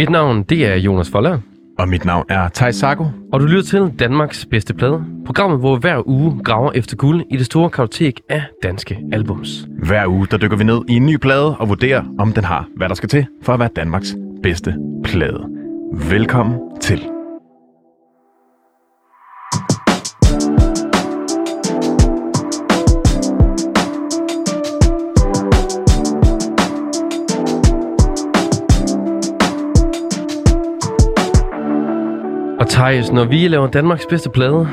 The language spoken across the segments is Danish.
Mit navn, det er Jonas Foller, Og mit navn er Thijs Sago. og du lytter til Danmarks bedste plade. Programmet, hvor hver uge graver efter guld i det store kartotek af danske albums. Hver uge der dykker vi ned i en ny plade og vurderer, om den har, hvad der skal til for at være Danmarks bedste plade. Velkommen til. Thijs, når vi laver Danmarks bedste plade,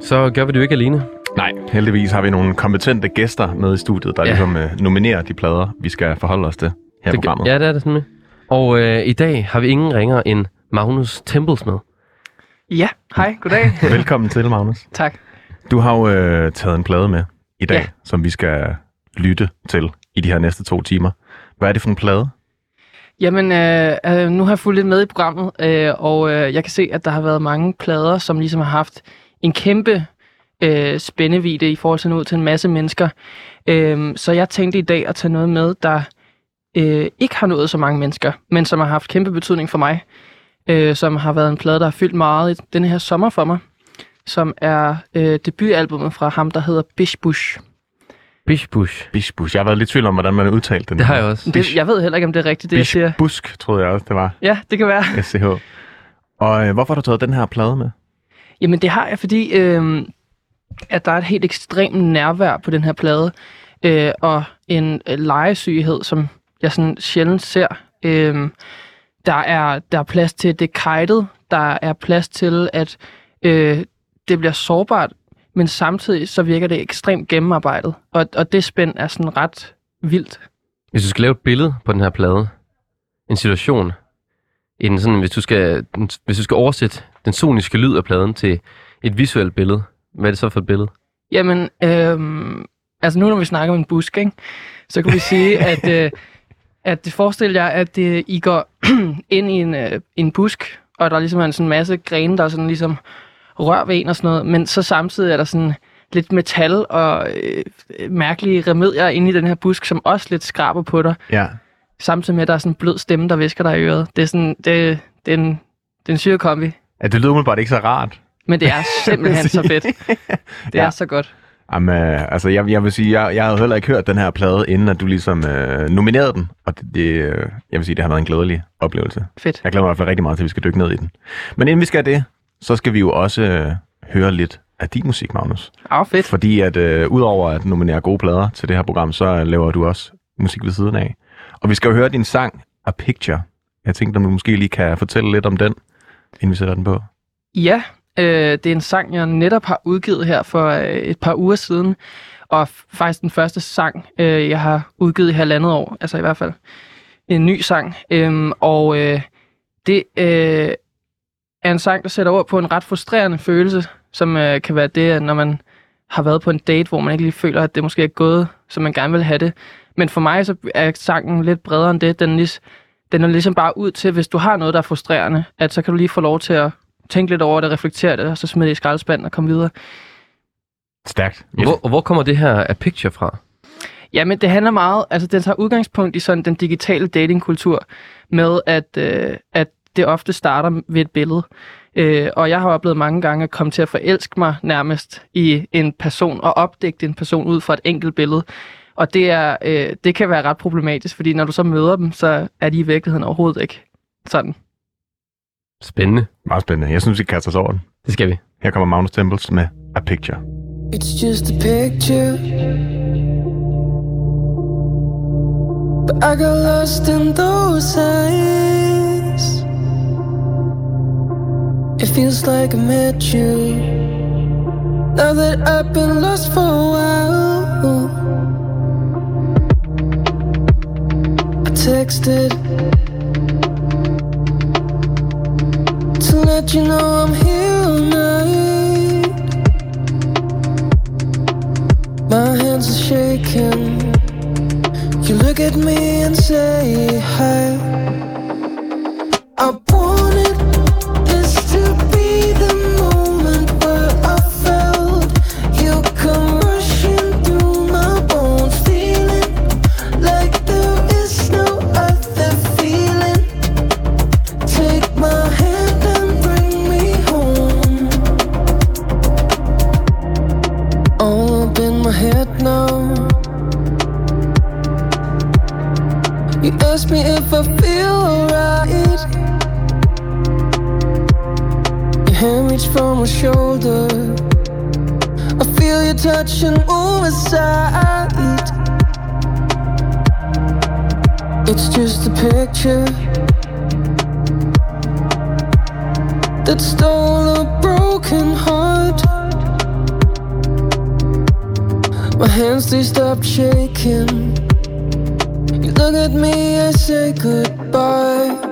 så gør vi det jo ikke alene. Nej, heldigvis har vi nogle kompetente gæster med i studiet, der Ja. ligesom øh, nominerer de plader, vi skal forholde os til her i Det, programmet. ja, det er det sådan. Og øh, i dag har vi ingen ringer end Magnus Tempels med. Ja, hej, goddag. Velkommen til, Magnus. tak. Du har jo øh, taget en plade med i dag, ja. som vi skal lytte til i de her næste to timer. Hvad er det for en plade? Jamen, øh, øh, nu har jeg fulgt lidt med i programmet, øh, og øh, jeg kan se, at der har været mange plader, som ligesom har haft en kæmpe øh, spændevide i forhold til ud til en masse mennesker. Øh, så jeg tænkte i dag at tage noget med, der øh, ikke har nået så mange mennesker, men som har haft kæmpe betydning for mig. Øh, som har været en plade, der har fyldt meget i denne her sommer for mig, som er øh, debutalbummet fra ham, der hedder Bish Bush. Bish Bush. Bish Bush. Jeg har været lidt i tvivl om, hvordan man udtalte den. Det har jeg også. Det, jeg ved heller ikke, om det er rigtigt, det jeg Bish siger. Busk, troede jeg også, det var. Ja, det kan være. SCH. Og øh, hvorfor har du taget den her plade med? Jamen det har jeg, fordi øh, at der er et helt ekstremt nærvær på den her plade, øh, og en øh, lejesyghed, som jeg sådan sjældent ser. Øh, der, er, der er plads til det kajtet, der er plads til, at øh, det bliver sårbart, men samtidig så virker det ekstremt gennemarbejdet, og, og det spænd er sådan ret vildt. Hvis du skal lave et billede på den her plade, en situation, en sådan, hvis, du skal, hvis du skal oversætte den soniske lyd af pladen til et visuelt billede, hvad er det så for et billede? Jamen, øh, altså nu når vi snakker om en busk, ikke, så kan vi sige, at, øh, at det forestiller jer, at øh, I går ind i en, øh, en busk, og der er ligesom en sådan masse grene, der sådan ligesom rør ved en og sådan noget, men så samtidig er der sådan lidt metal og øh, mærkelige remedier inde i den her busk, som også lidt skraber på dig, Ja. samtidig med, at der er sådan en blød stemme, der visker dig i øret. Det er sådan, det, det er en, det er en syre kombi, ja det lyder umiddelbart ikke så rart. men det er simpelthen så fedt. Det Ja. er så godt. Jamen, øh, altså, jeg, jeg vil sige, jeg, jeg havde heller ikke hørt den her plade, inden at du ligesom øh, nominerede den. Og det, det, øh, jeg vil sige, det har været en glædelig oplevelse. Fedt. Jeg glæder mig i hvert fald rigtig meget til, at vi skal dykke ned i den. Men inden vi skal det, så skal vi jo også øh, høre lidt af din musik, Magnus. Ah, fedt. Fordi at øh, udover at nominere gode plader til det her program, så øh, laver du også musik ved siden af. Og vi skal jo høre din sang, A Picture. Jeg tænkte, om du måske lige kan fortælle lidt om den, inden vi sætter den på. Ja, øh, det er en sang, jeg netop har udgivet her for øh, et par uger siden. Og faktisk den første sang, øh, jeg har udgivet i halvandet år. Altså i hvert fald en ny sang. Øhm, og øh, det øh, er en sang, der sætter ord på en ret frustrerende følelse, som øh, kan være det, at når man har været på en date, hvor man ikke lige føler, at det måske er gået, som man gerne vil have det. Men for mig så er sangen lidt bredere end det. Den, lig, den er ligesom bare ud til, hvis du har noget, der er frustrerende, at så kan du lige få lov til at tænke lidt over det, reflektere det, og så smide det i skraldespanden og komme videre. Stærkt. Hvor, og hvor kommer det her af picture fra? Jamen, det handler meget, altså den tager udgangspunkt i sådan den digitale datingkultur, med at, øh, at det ofte starter ved et billede. Øh, og jeg har oplevet mange gange at komme til at forelske mig nærmest i en person, og opdægte en person ud fra et enkelt billede. Og det, er, øh, det kan være ret problematisk, fordi når du så møder dem, så er de i virkeligheden overhovedet ikke sådan. Spændende. Meget spændende. Jeg synes, vi kaster os over den. Det skal vi. Her kommer Magnus Tempels med A Picture. It's just a picture. But I got lost in those eyes. It feels like I met you. Now that I've been lost for a while. I texted to let you know I'm here all night. My hands are shaking. You look at me and say hi. I wanted ask me if I feel alright. Your hand reached for my shoulder. I feel your you touching overside. It's just a picture that stole a broken heart. My hands they stopped shaking. Look at me, I say goodbye.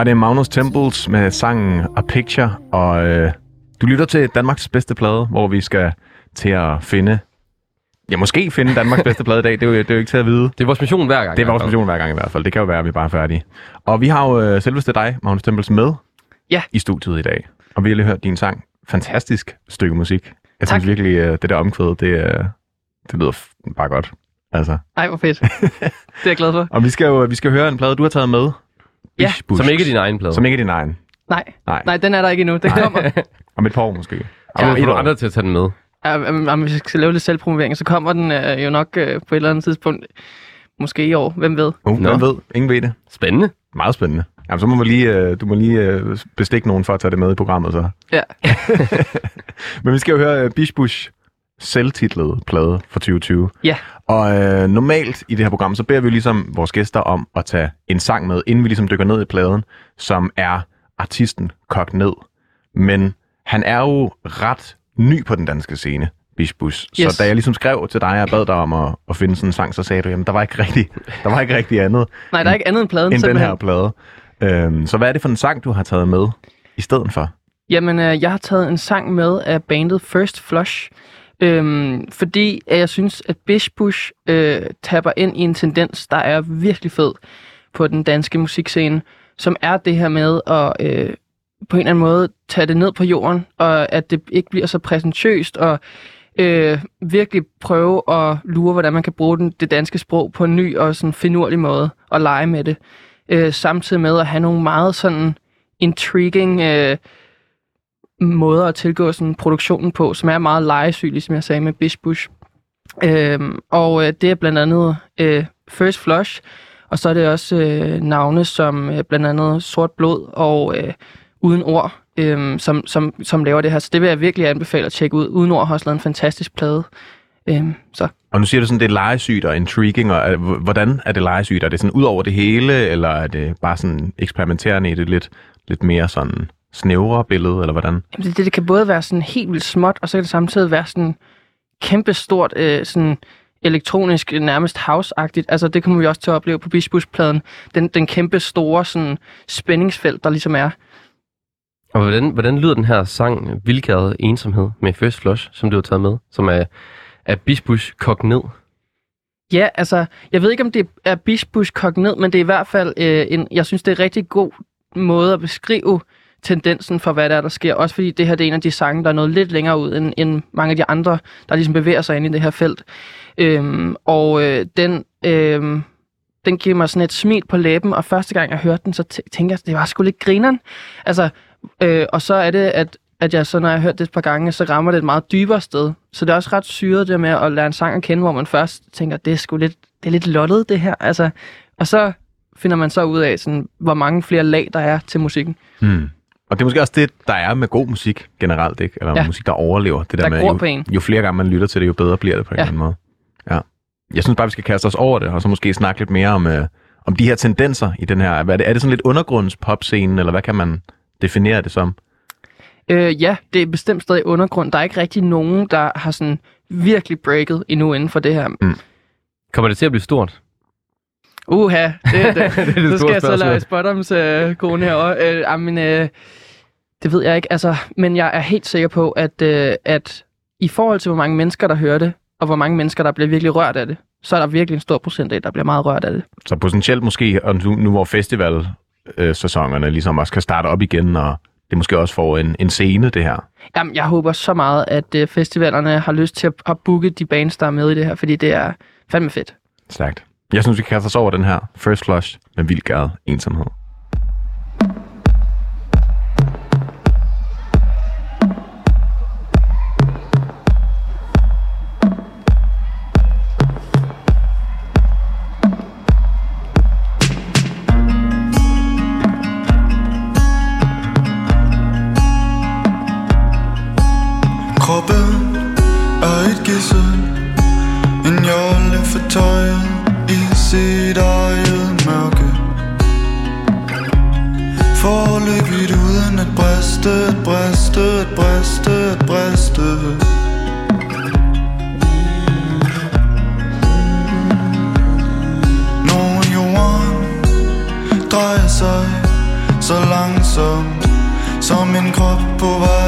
Var det Magnus Temples med sangen A Picture, og øh, du lytter til Danmarks bedste plade, hvor vi skal til at finde, ja måske finde Danmarks bedste plade i dag, det er, jo, det er jo ikke til at vide. Det er vores mission hver gang. Det er vores mission hver gang i hvert fald, det kan jo være, at vi bare er færdige. Og vi har jo øh, selveste dig, Magnus Temples, med Ja. i studiet i dag, og vi har lige hørt din sang. Fantastisk stykke musik. Jeg Tak. synes virkelig, øh, det der omkvæd, det, øh, det lyder bare godt. Altså. Ej, hvor fedt. det er jeg glad for. Og vi skal jo vi skal høre en plade, du har taget med. Ja, Bush. Som ikke er din egen plade. Som ikke er din egen. Nej, Nej. nej, den er der ikke endnu. Den kommer. Om et par år måske. Ja, et får år. andre til at tage den med. Ja, hvis jeg skal lave lidt selvpromovering, så kommer den uh, jo nok uh, på et eller andet tidspunkt. Måske i år, hvem ved. Uh, hvem ved? Ingen ved det. Spændende. Meget spændende. Jamen, så må man lige, øh, du må lige øh, bestikke nogen for at tage det med i programmet så. Ja. Men vi skal jo høre øh, Bish Bush selvtitlede plade for 2020. Ja. Og øh, normalt i det her program, så beder vi ligesom vores gæster om at tage en sang med, inden vi ligesom dykker ned i pladen, som er artisten kogt ned. Men han er jo ret ny på den danske scene, Bish Bush. Yes. Så da jeg ligesom skrev til dig og bad dig om at, at finde sådan en sang, så sagde du, jamen der var ikke rigtig, der var ikke rigtig andet Nej, der er ikke andet end pladen. end den simpelthen. her plade. Øhm, så hvad er det for en sang, du har taget med i stedet for? Jamen, øh, jeg har taget en sang med af bandet First Flush, øhm, fordi at jeg synes, at Bishbush øh, tapper ind i en tendens, der er virkelig fed på den danske musikscene, som er det her med at øh, på en eller anden måde tage det ned på jorden, og at det ikke bliver så præsentøst, og øh, virkelig prøve at lure, hvordan man kan bruge den, det danske sprog på en ny og sådan finurlig måde, og lege med det. Øh, samtidig med at have nogle meget sådan intriguing øh, måder at tilgå sådan produktionen på, som er meget legesyg, som jeg sagde med Bish Bush. Øhm, og øh, det er blandt andet øh, First Flush, og så er det også øh, navne som øh, blandt andet Sort Blod og øh, Uden Ord, øh, som, som, som laver det her. Så det vil jeg virkelig anbefale at tjekke ud. Uden Ord har også lavet en fantastisk plade. Øh, så Og nu siger du sådan, det er legesygt og intriguing, og øh, hvordan er det legesygt? Er det sådan ud over det hele, eller er det bare sådan eksperimenterende i det lidt, lidt mere sådan snævre billede, eller hvordan? Jamen, det, det kan både være sådan helt vildt småt, og så kan det samtidig være sådan kæmpestort, øh, sådan elektronisk, øh, nærmest house-agtigt. Altså, det kommer vi også til at opleve på Bispus-pladen. Den, den kæmpe store sådan, spændingsfelt, der ligesom er. Og hvordan, hvordan lyder den her sang, Vildgade Ensomhed, med First Flush, som du har taget med, som er, er Bisbush kogt ned? Ja, altså, jeg ved ikke, om det er Bispus kogt ned, men det er i hvert fald øh, en, jeg synes, det er en rigtig god måde at beskrive tendensen for, hvad der er, der sker. Også fordi det her det er en af de sange, der er noget lidt længere ud, end, end mange af de andre, der ligesom bevæger sig ind i det her felt. Øhm, og øh, den, øh, den giver mig sådan et smil på læben, og første gang jeg hørte den, så tæ- tænkte jeg, det var sgu lidt grineren. Altså, øh, og så er det, at, at jeg så, når jeg har hørt det et par gange, så rammer det et meget dybere sted. Så det er også ret syret det med at lære en sang at kende, hvor man først tænker, det er sgu lidt, det er lidt lottet det her. Altså, og så finder man så ud af, sådan, hvor mange flere lag der er til musikken. Hmm. Og det er måske også det, der er med god musik generelt, ikke? Eller ja. Musik, der overlever. Det der, Der med, jo, på en. jo flere gange man lytter til det, jo bedre bliver det på en Ja. eller anden måde. Ja. Jeg synes bare, vi skal kaste os over det, og så måske snakke lidt mere om, øh, om de her tendenser i den her. Hvad er, det, er det sådan lidt undergrundspop-scenen, eller hvad kan man definere det som? Øh, ja, det er bestemt stadig undergrund. Der er ikke rigtig nogen, der har sådan virkelig breaket endnu inden for det her. Kommer det til at blive stort? Uha, det, det, det, det det så skal jeg så lave Spottoms øh, kone herovre. Øh, ah, men, øh, det ved jeg ikke, altså, men jeg er helt sikker på, at, øh, at i forhold til, hvor mange mennesker, der hører det, og hvor mange mennesker, der bliver virkelig rørt af det, så er der virkelig en stor procent af, der bliver meget rørt af det. Så potentielt måske, og nu, nu hvor festivalsæsonerne ligesom også kan starte op igen, og det måske også får en, en scene, det her. Jamen, jeg håber så meget, at øh, festivalerne har lyst til at, at booke de bands, der er med i det her, fordi det er fandme fedt. Stærkt. Jeg synes, vi kan kaste os over den her First Flush med vildgæret ensomhed. Briste Når jorden drejer sig så langsomt Som en krop på vej.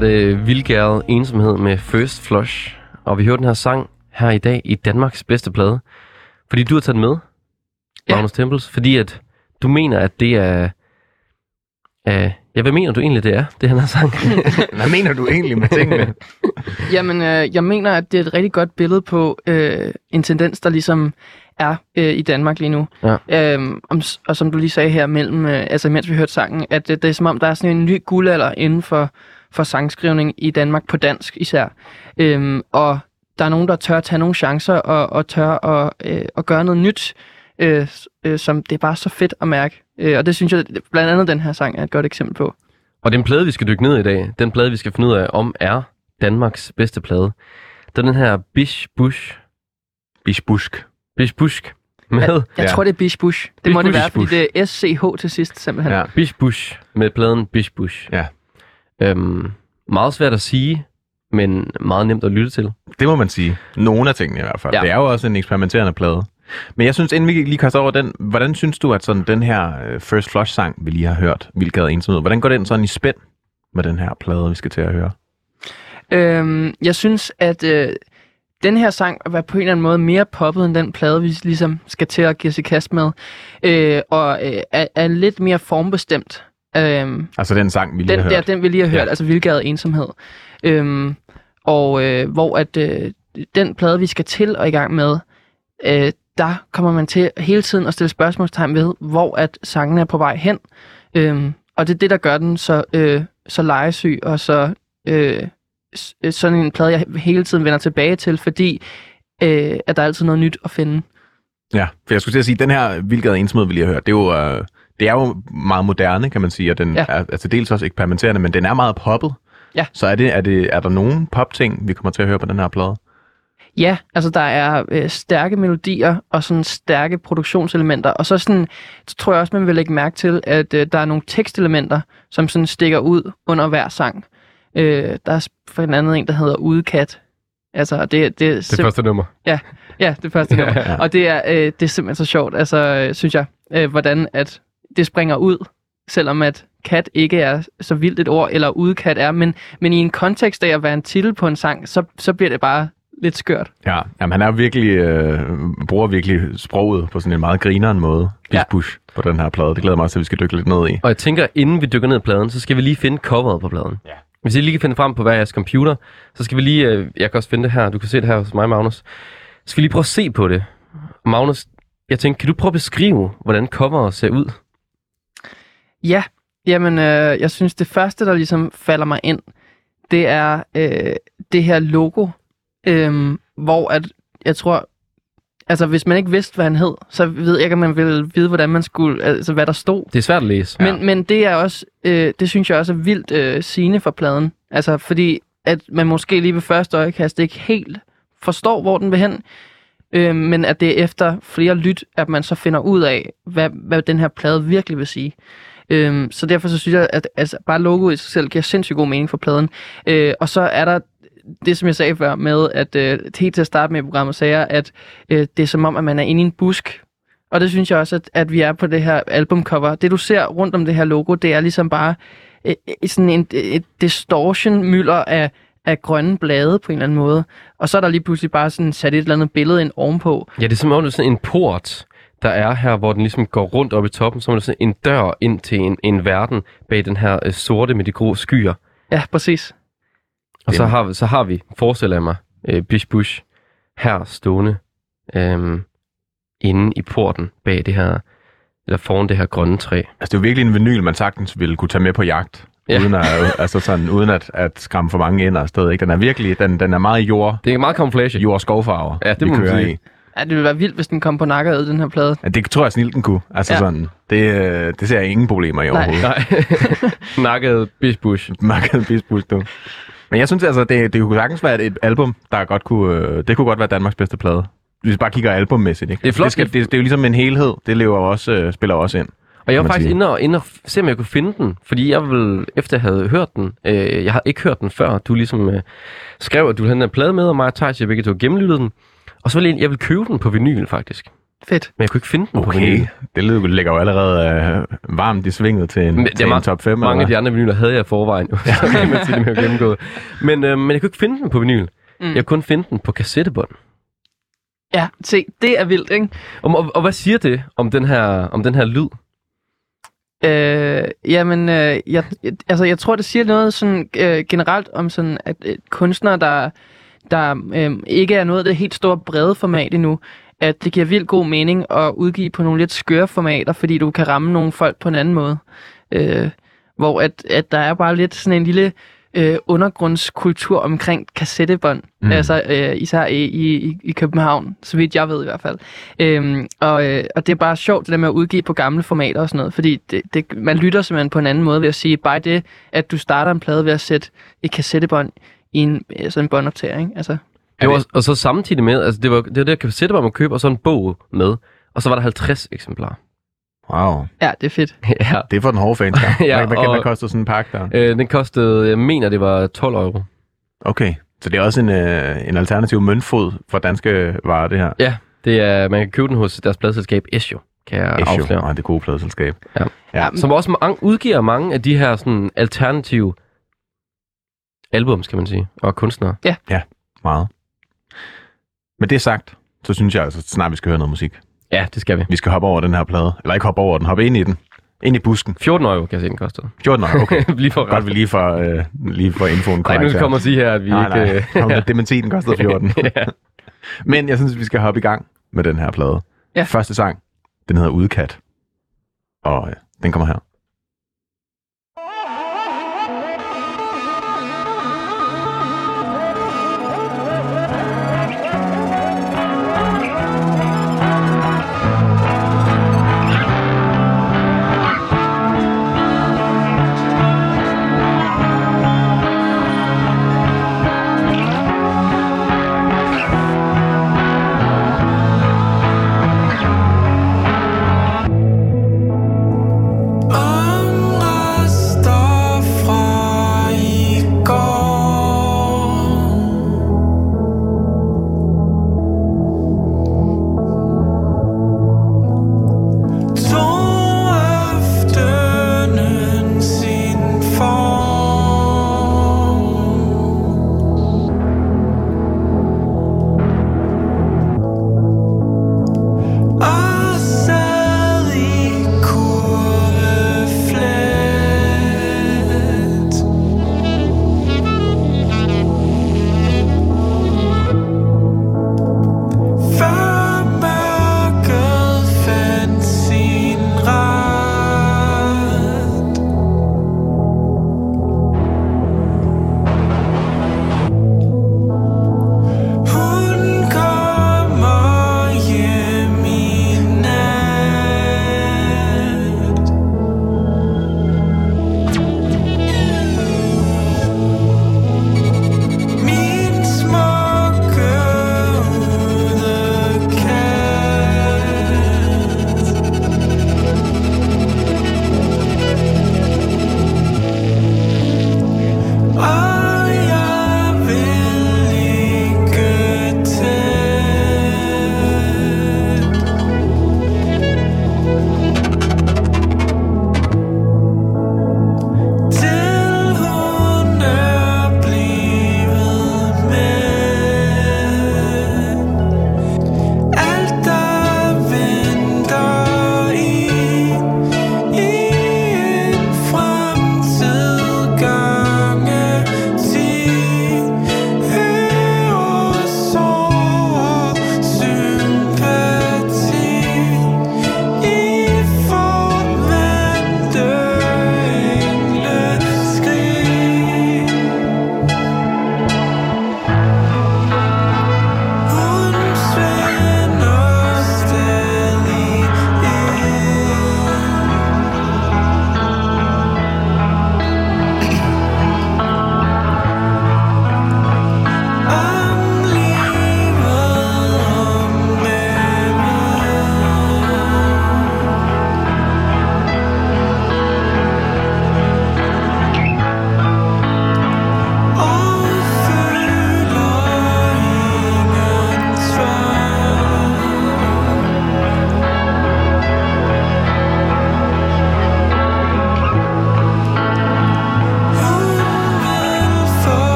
Var det vildgæret ensomhed med First Flush. Og vi hørte den her sang her i dag i Danmarks bedste plade. Fordi du har taget den med, Ja. Magnus Tempels. Fordi at du mener, at det er... Uh, ja, hvad mener du egentlig, det er, det her sang? Hvad mener du egentlig med tingene? Jamen, øh, jeg mener, at det er et rigtig godt billede på øh, en tendens, der ligesom er øh, i Danmark lige nu. Ja. Øhm, om, og som du lige sagde her, mellem, øh, altså mens vi hørte sangen, at det, det er som om, der er sådan en ny guldalder inden for, for sangskrivning i Danmark, på dansk især. Øhm, og der er nogen, der tør tage nogle chancer og, og tør at, øh, at gøre noget nyt, øh, øh, som det er bare så fedt at mærke. Øh, og det synes jeg, blandt andet den her sang er et godt eksempel på. Og den plade, vi skal dykke ned i dag, den plade, vi skal finde ud af, om er Danmarks bedste plade. Det er den her Bish Bush, Bish Busk. Bish Bush med Jeg, jeg Ja. tror, det er Bish Bush. Det Bish må det Bush. være, fordi det er SCH til sidst, simpelthen. Ja. Bish Bush med pladen Bish Bush. Ja. Øhm, meget svært at sige, men meget nemt at lytte til. Det må man sige. Nogle af tingene i hvert fald. Ja. Det er jo også en eksperimenterende plade. Men jeg synes, inden vi lige kaster over den, hvordan synes du, at sådan den her øh, First Flush-sang, vi lige har hørt, Vildgade Ensomhed, hvordan går den sådan i spænd med den her plade, vi skal til at høre? Øhm, jeg synes, at øh, den her sang var på en eller anden måde mere poppet end den plade, vi ligesom skal til at give i kast med. Øh, og øh, er, er lidt mere formbestemt. Øhm, Altså den sang, vi lige den, har der, hørt. den vi lige har hørt, Ja. altså Vildgade Ensomhed. Øhm, og øh, hvor at øh, den plade, vi skal til og i gang med, øh, der kommer man til hele tiden at stille spørgsmålstegn ved, hvor at sangen er på vej hen. Øhm, og det er det, der gør den så, øh, så legesyg og så øh, øh, sådan en plade, jeg hele tiden vender tilbage til, fordi øh, at der er altid noget nyt at finde. Ja, for jeg skulle til at sige, at den her Vildgade Ensomhed, vi lige har hørt, det er jo, øh, det er jo meget moderne, kan man sige, og den Ja. ja. er, er til dels også eksperimenterende, men den er meget poppet. Ja. Så er, det, er, det, er der nogen pop-ting, vi kommer til at høre på den her plade? Ja, altså der er øh, stærke melodier og sådan stærke produktionselementer, og så sådan, så tror jeg også, man vil lægge mærke til, at øh, der er nogle tekstelementer, som sådan stikker ud under hver sang. Øh, der er for en anden en, der hedder Udekat. Altså, det, det, er Det simp- første nummer. Ja, det første nummer. Ja. Og det er, øh, det er simpelthen så sjovt, altså, øh, synes jeg, øh, hvordan at det springer ud, selvom at kat ikke er så vildt et ord, eller udekat er, men, men i en kontekst af at være en titel på en sang, så, så bliver det bare lidt skørt. Ja, jamen, han er virkelig, øh, bruger virkelig sproget på sådan en meget grineren måde, Ja. Bush, på den her plade. Det glæder mig også til, at vi skal dykke lidt ned i. Og jeg tænker, inden vi dykker ned i pladen, så skal vi lige finde coveret på pladen. Ja. Hvis I lige kan finde frem på hver jeres computer, så skal vi lige, øh, jeg kan også finde det her, du kan se det her hos mig, Magnus. Så skal vi lige prøve at se på det. Magnus, jeg tænker, kan du prøve at beskrive, hvordan coveret ser ud? Ja, jamen, øh, jeg synes, det første, der ligesom falder mig ind, det er øh, det her logo, øh, hvor at, jeg tror, altså hvis man ikke vidste, hvad han hed, så ved jeg ikke, om man ville vide, hvordan man skulle, altså hvad der stod. Det er svært at læse. Men, men det er også, øh, det synes jeg også er vildt øh, sigende for pladen. Altså fordi, at man måske lige ved første øjekast ikke helt forstår, hvor den vil hen, øh, men at det er efter flere lyt, at man så finder ud af, hvad, hvad den her plade virkelig vil sige. Øhm, så derfor så synes jeg, at altså, bare logoet i sig selv giver sindssygt god mening for pladen. Øh, og så er der det, som jeg sagde før med, at øh, helt til at starte med i programmet sagde jeg, at øh, det er som om, at man er inde i en busk, og det synes jeg også, at, at vi er på det her albumcover. Det du ser rundt om det her logo, det er ligesom bare øh, øh, sådan en, øh, et distortion-mylder af, af grønne blade på en eller anden måde. Og så er der lige pludselig bare sådan sat et eller andet billede ind ovenpå. Ja, det er som om, det er sådan en port, der er her, hvor den ligesom går rundt op i toppen, som er det sådan en dør ind til en, en verden bag den her øh, sorte med de grå skyer. Ja, præcis. Og så har, vi- så har vi, forestiller jeg mig, øh, Bish Bush her stående øh, inde i porten bag det her, eller foran det her grønne træ. Altså, det er jo virkelig en vinyl, man sagtens ville kunne tage med på jagt. Ja. Uden, at, altså sådan, uden at, at skræmme for mange ind og afsted. Ikke? Den er virkelig, den, den er meget jord, Det er meget camouflage. jord og skovfarver, Ja, det vi må man sige. i. Ja, det ville være vildt, hvis den kom på nakket den her plade. Ja, det tror jeg snilt den kunne. Altså Ja. sådan, det, øh, det ser jeg ingen problemer i Nej. overhovedet. Nej. Nakket Bish Bush. Markedet bisbus, du. Men jeg synes altså, det, det kunne sagtens være et album, der godt kunne, øh, det kunne godt være Danmarks bedste plade. Hvis vi bare kigger albummæssigt, ikke? Det er flot. Det, skal, det, det, er jo ligesom en helhed. Det lever også, øh, spiller også ind. Og jeg var faktisk inde og, inde og se, om jeg kunne finde den. Fordi jeg vil, efter jeg havde hørt den, øh, jeg har ikke hørt den før, du ligesom øh, skrev, at du ville have den her plade med, og mig og Thijs, jeg begge to gennemlyttede den. Og så ville jeg, jeg ville købe den på vinyl, faktisk. Fedt. Men jeg kunne ikke finde den på vinyl. Okay. Det lyder- ligger jo allerede øh, varmt i svinget til en, Men til en top 5. Mange af eller de andre vinyler havde jeg i forvejen, jo, så kan man sige, gennemgået. Men, øh, men jeg kunne ikke finde den på vinyl. Mm. Jeg kunne kun finde den på kassettebånd. Ja, se, det er vildt, ikke? Og, og, og hvad siger det om den her, om den her lyd? Øh, jamen, øh, jeg, altså, jeg tror, det siger noget sådan, øh, generelt om sådan, at øh, kunstnere, der, der øh, ikke er noget af det helt store brede format endnu, at det giver vildt god mening at udgive på nogle lidt skøre formater, fordi du kan ramme nogle folk på en anden måde. Øh, hvor at, at der er bare lidt sådan en lille øh, undergrundskultur omkring kassettebånd, mm. Altså øh, især i, i, i København, så vidt jeg ved i hvert fald. Øhm, og, øh, og det er bare sjovt det der med at udgive på gamle formater og sådan noget, fordi det, det, man lytter simpelthen på en anden måde ved at sige, bare det, at du starter en plade ved at sætte et kassettebånd i en, øh, sådan en båndoptager, ikke? Altså, Det var, og så samtidig med, altså det var det, var det kassette, hvor man købe, og så en bog med. Og så var der 50 eksemplarer. Wow. Ja, det er fedt. ja. Det er for den hårde der. Ja, hvad, og- hvad koster sådan en pakke der? Øh, den kostede, jeg mener, det var 12 euro. Okay. Så det er også en, øh, en alternativ møntfod for danske varer, det her. Ja, det er, man kan købe den hos deres pladselskab Esio, kan jeg Esho, afsløre. og det gode pladeselskab. Ja. ja. Som også mange, udgiver mange af de her sådan, alternative albums, kan man sige, og kunstnere. Meget. Med det sagt, så synes jeg altså snart, vi skal høre noget musik. Ja, det skal vi. Vi skal hoppe over den her plade. Eller ikke hoppe over den, hoppe ind i den. Ind i busken. 14 euro, kan jeg se, den kostede. 14 år, okay. lige for Godt, vi lige får, øh, lige får infoen Nej, korrekt nu her. kommer at sige her, at vi nej, ikke... nej. Kom, ja. Dementien kostede 14. ja. Men jeg synes, vi skal hoppe i gang med den her plade. Ja. Første sang, den hedder Udkat. Og øh, den kommer her.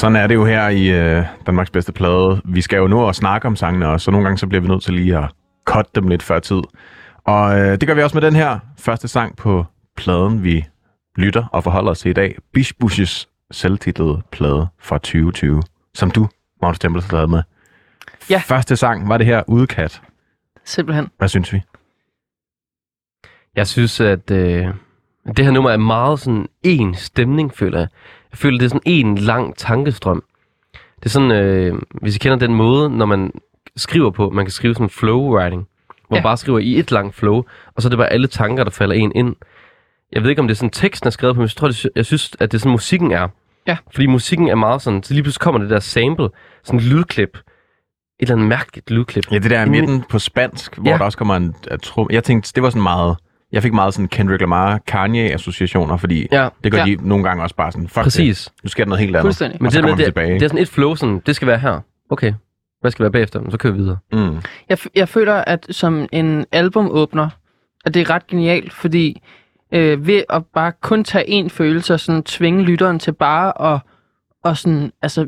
Sådan er det jo her i øh, Danmarks bedste plade. Vi skal jo nå at snakke om sangene også, så nogle gange så bliver vi nødt til lige at cut dem lidt før tid. Og øh, det gør vi også med den her første sang på pladen, vi lytter og forholder os til i dag. Bish Bushes selvtitlede plade fra 2020, som du, Magnus Tempel, har taget med. Ja. Første sang var det her Udekat. Simpelthen. Hvad synes vi? Jeg synes, at øh, det her nummer er meget sådan en stemning, føler jeg. Jeg føler, det er sådan en lang tankestrøm. Det er sådan, øh, hvis I kender den måde, når man skriver på, man kan skrive sådan flow writing, hvor Ja. man bare skriver i et langt flow, og så er det bare alle tanker, der falder en ind. Jeg ved ikke, om det er sådan teksten er skrevet på, men jeg tror, det, jeg synes, at det er sådan, musikken er. Ja. Fordi musikken er meget sådan, så lige pludselig kommer det der sample, sådan et lydklip. Et eller andet mærkeligt lydklip. Ja, det der i midten på spansk, hvor Ja. der også kommer en at trum. Jeg tænkte, det var sådan meget... Jeg fik meget sådan Kendrick Lamar, Kanye-associationer, fordi Ja, det gør Ja. de nogle gange også bare sådan, fuck præcis. det, nu sker der noget helt andet. Fuldstændig. Men og så det, kommer det, tilbage. det er sådan et flow, sådan, det skal være her. Okay, hvad skal være bagefter? Så kører vi videre. Mm. Jeg, f- jeg føler, at som en albumåbner, at det er ret genialt, fordi øh, ved at bare kun tage en følelse og sådan tvinge lytteren til bare at og sådan, altså,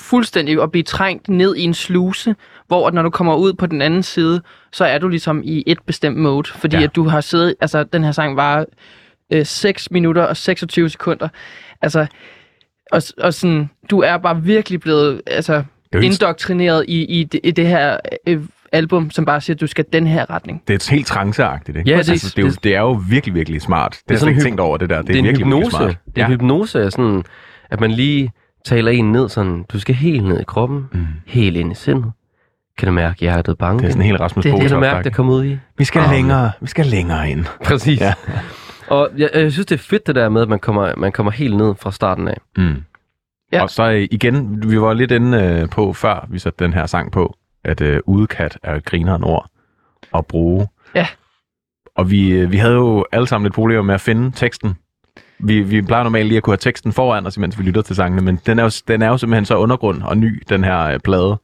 fuldstændig at blive trængt ned i en sluse, hvor at når du kommer ud på den anden side, så er du ligesom i et bestemt mode, fordi Ja. ja. at du har siddet, altså den her sang var øh, 6 minutter og 26 sekunder, altså, og, og sådan, du er bare virkelig blevet, altså, Det er indoktrineret i, i, det, i det her øh, album, som bare siger, at du skal den her retning. det er helt tranceagtigt, ikke? Ja, altså, præcis. det, er jo, Det- det er jo virkelig, virkelig smart. Det, det er sådan jeg slet ikke tænkt over, det der. Det, Det er, en virkelig, hypnose. virkelig smart. Det er en hypnose, sådan, at man lige taler en ned sådan, du skal helt ned i kroppen, Mm. helt ind i sindet. Kan du mærke hjertet banke? Det er sådan helt Rasmus Det det, Kan du mærke, der kommer ud i? Vi skal Armen. længere, vi skal længere ind. Præcis. Ja. Og jeg, jeg synes, det er fedt det der med, at man kommer, man kommer helt ned fra starten af. Mm. Ja. Og så øh, igen, vi var lidt inde øh, på, før vi satte den her sang på, at øh, udekat er et grineren ord at bruge. Ja. Og vi, øh, vi havde jo alle sammen lidt problemer med at finde teksten. Vi, vi plejer normalt lige at kunne have teksten foran os, mens vi lytter til sangene, men den er jo, den er jo simpelthen så undergrund og ny, den her øh, plade,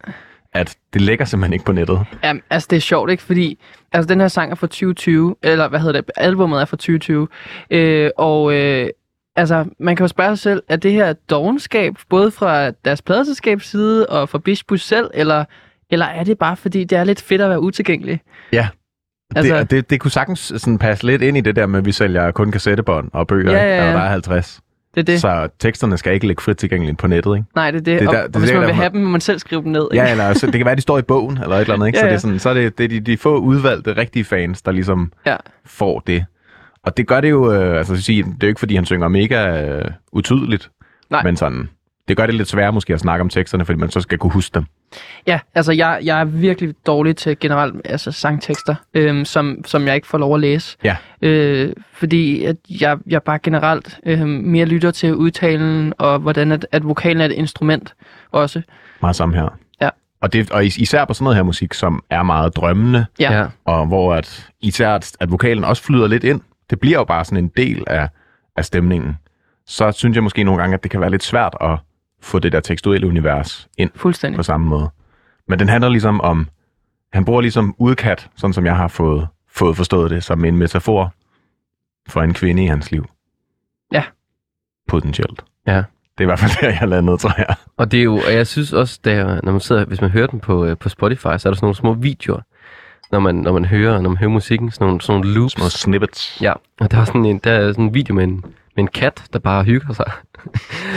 at det ligger simpelthen ikke på nettet. Ja, altså det er sjovt, ikke? Fordi altså, den her sang er fra 2020, eller hvad hedder det, albumet er fra 2020. Øh, og øh, altså, man kan jo spørge sig selv, er det her dogenskab, både fra deres pladeselskabs side og fra Bishbus selv, eller, eller er det bare fordi, det er lidt fedt at være utilgængelig? Ja. Altså- det, det, det kunne sagtens sådan passe lidt ind i det der med, at vi sælger kun kassettebånd og bøger, Ja, ja, ja. og der er 50. Det er det. Så teksterne skal ikke ligge frit tilgængeligt på nettet, ikke? Nej, det er det. Det er der- og, det og hvis man vil have dem, må man selv skrive dem ned. Ikke? Ja, eller så, det kan være, at de står i bogen, eller et eller andet, ikke? Ja, Så, det er ja. sådan, så er det, det er de, de få udvalgte, rigtige fans, der ligesom Ja. får det. Og det gør det jo, øh, altså sige, det er jo ikke, fordi han synger mega øh, utydeligt, Nej. men sådan, det gør det lidt sværere måske at snakke om teksterne, fordi man så skal kunne huske dem. Ja, altså jeg, jeg er virkelig dårlig til generelt altså sangtekster, øhm, som, som jeg ikke får lov at læse. Ja. Øh, fordi at jeg, jeg bare generelt øhm, mere lytter til udtalen, og hvordan at, at vokalen er et instrument også. Meget sammen her. Ja. Og, det, og is- især på sådan noget her musik, som er meget drømmende, Ja, ja. og hvor at, især at, at vokalen også flyder lidt ind. Det bliver jo bare sådan en del af, af stemningen. Så synes jeg måske nogle gange, at det kan være lidt svært at få det der tekstuelle univers ind fuldstændig. på samme måde. Men den handler ligesom om, han bruger ligesom udkat, sådan som jeg har fået, fået forstået det, som en metafor for en kvinde i hans liv. Ja. Potentielt. Ja. Det er i hvert fald der, jeg landede, tror jeg. Og det er jo, og jeg synes også, der, når man sidder, hvis man hører den på, øh, på Spotify, så er der sådan nogle små videoer, når man, når man hører, når man hører musikken, sådan nogle, sådan nogle loops. Små snippets, Ja, og der er sådan en, der er sådan en video med en, med en kat, der bare hygger sig.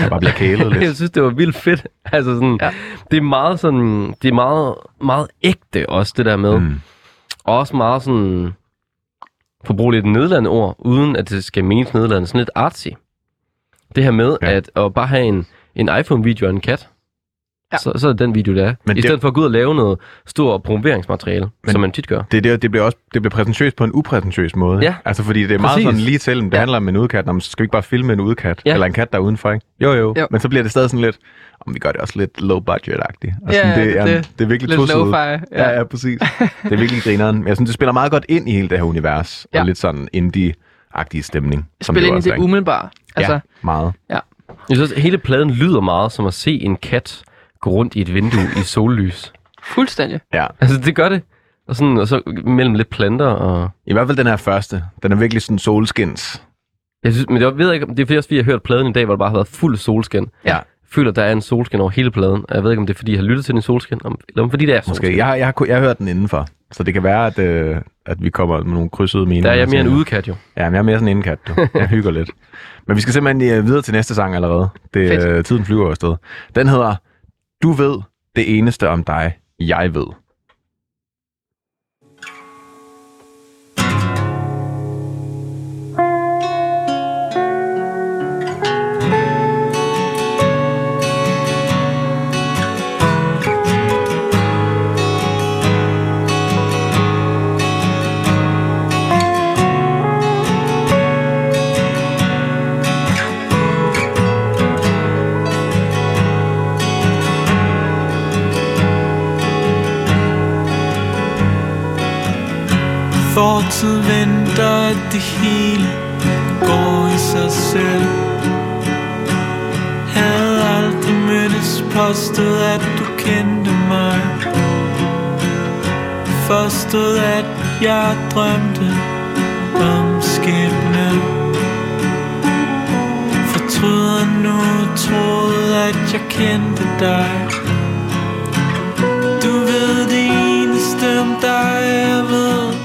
der bare bliver kælet jeg lidt. synes, det var vildt fedt. Altså sådan, Ja. det er meget sådan, det er meget, meget ægte også, det der med. Mm. Og også meget sådan, for at bruge lidt nedladende ord, uden at det skal menes nedladende, sådan lidt artsy. Det her med, ja. at, at bare have en, en iPhone-video af en kat, Ja. så, så er det den video, der er. Men I det- stedet for at gå ud og lave noget stort promoveringsmateriale, Men- som man tit gør. Det, det, det bliver også det bliver præsentøst på en upræsentøs måde. Ja. Altså fordi det er meget Præcis. sådan lige til, det Ja. handler om en udkat, Nå, men så skal vi ikke bare filme en udkat, Ja. eller en kat der er udenfor, ikke? Jo, jo, Jo. Men så bliver det stadig sådan lidt, om vi gør det også lidt low budget-agtigt. Og Ja, det, er, det- det er virkelig Lidt tosidet. lo-fi. Ja, ja, præcis. det er virkelig grineren. Men jeg synes, det spiller meget godt ind i hele det her univers. Ja. Og lidt sådan indie-agtig stemning. som Spil jo ind i det ikke? umiddelbare. Altså, Ja, meget. Jeg synes hele pladen lyder meget som at se en kat gå rundt i et vindue i sollys. fuldstændig. Ja. Altså, det gør det. Og, sådan, og så mellem lidt planter og... I hvert fald den her første. Den er virkelig sådan solskins. Jeg synes, men jeg ved ikke, om det er fordi, også, fordi jeg har hørt pladen i dag, hvor det bare har været fuld solskin. Ja. føler, der er en solskin over hele pladen. Og Jeg ved ikke, om det er, fordi jeg har lyttet til den i solskin, om, eller om fordi det er solskin. Måske. Jeg, har- jeg, har, jeg har hørt den indenfor, så det kan være, at, øh, at vi kommer med nogle krydsede meninger. Der er jeg mere en udekat jo. Ja, men jeg er mere sådan en indkat, du. Jeg hygger lidt. Men vi skal simpelthen øh, videre til næste sang allerede. Det, Fedt. øh, tiden flyver afsted. Den hedder du ved det eneste om dig, jeg ved. Fortid venter, at det hele går i sig selv. Havde aldrig mødtes påstået, at du kendte mig. Forstod, at jeg drømte om skæbne Fortryder nu, troede, at jeg kendte dig. Du ved det eneste om dig, jeg ved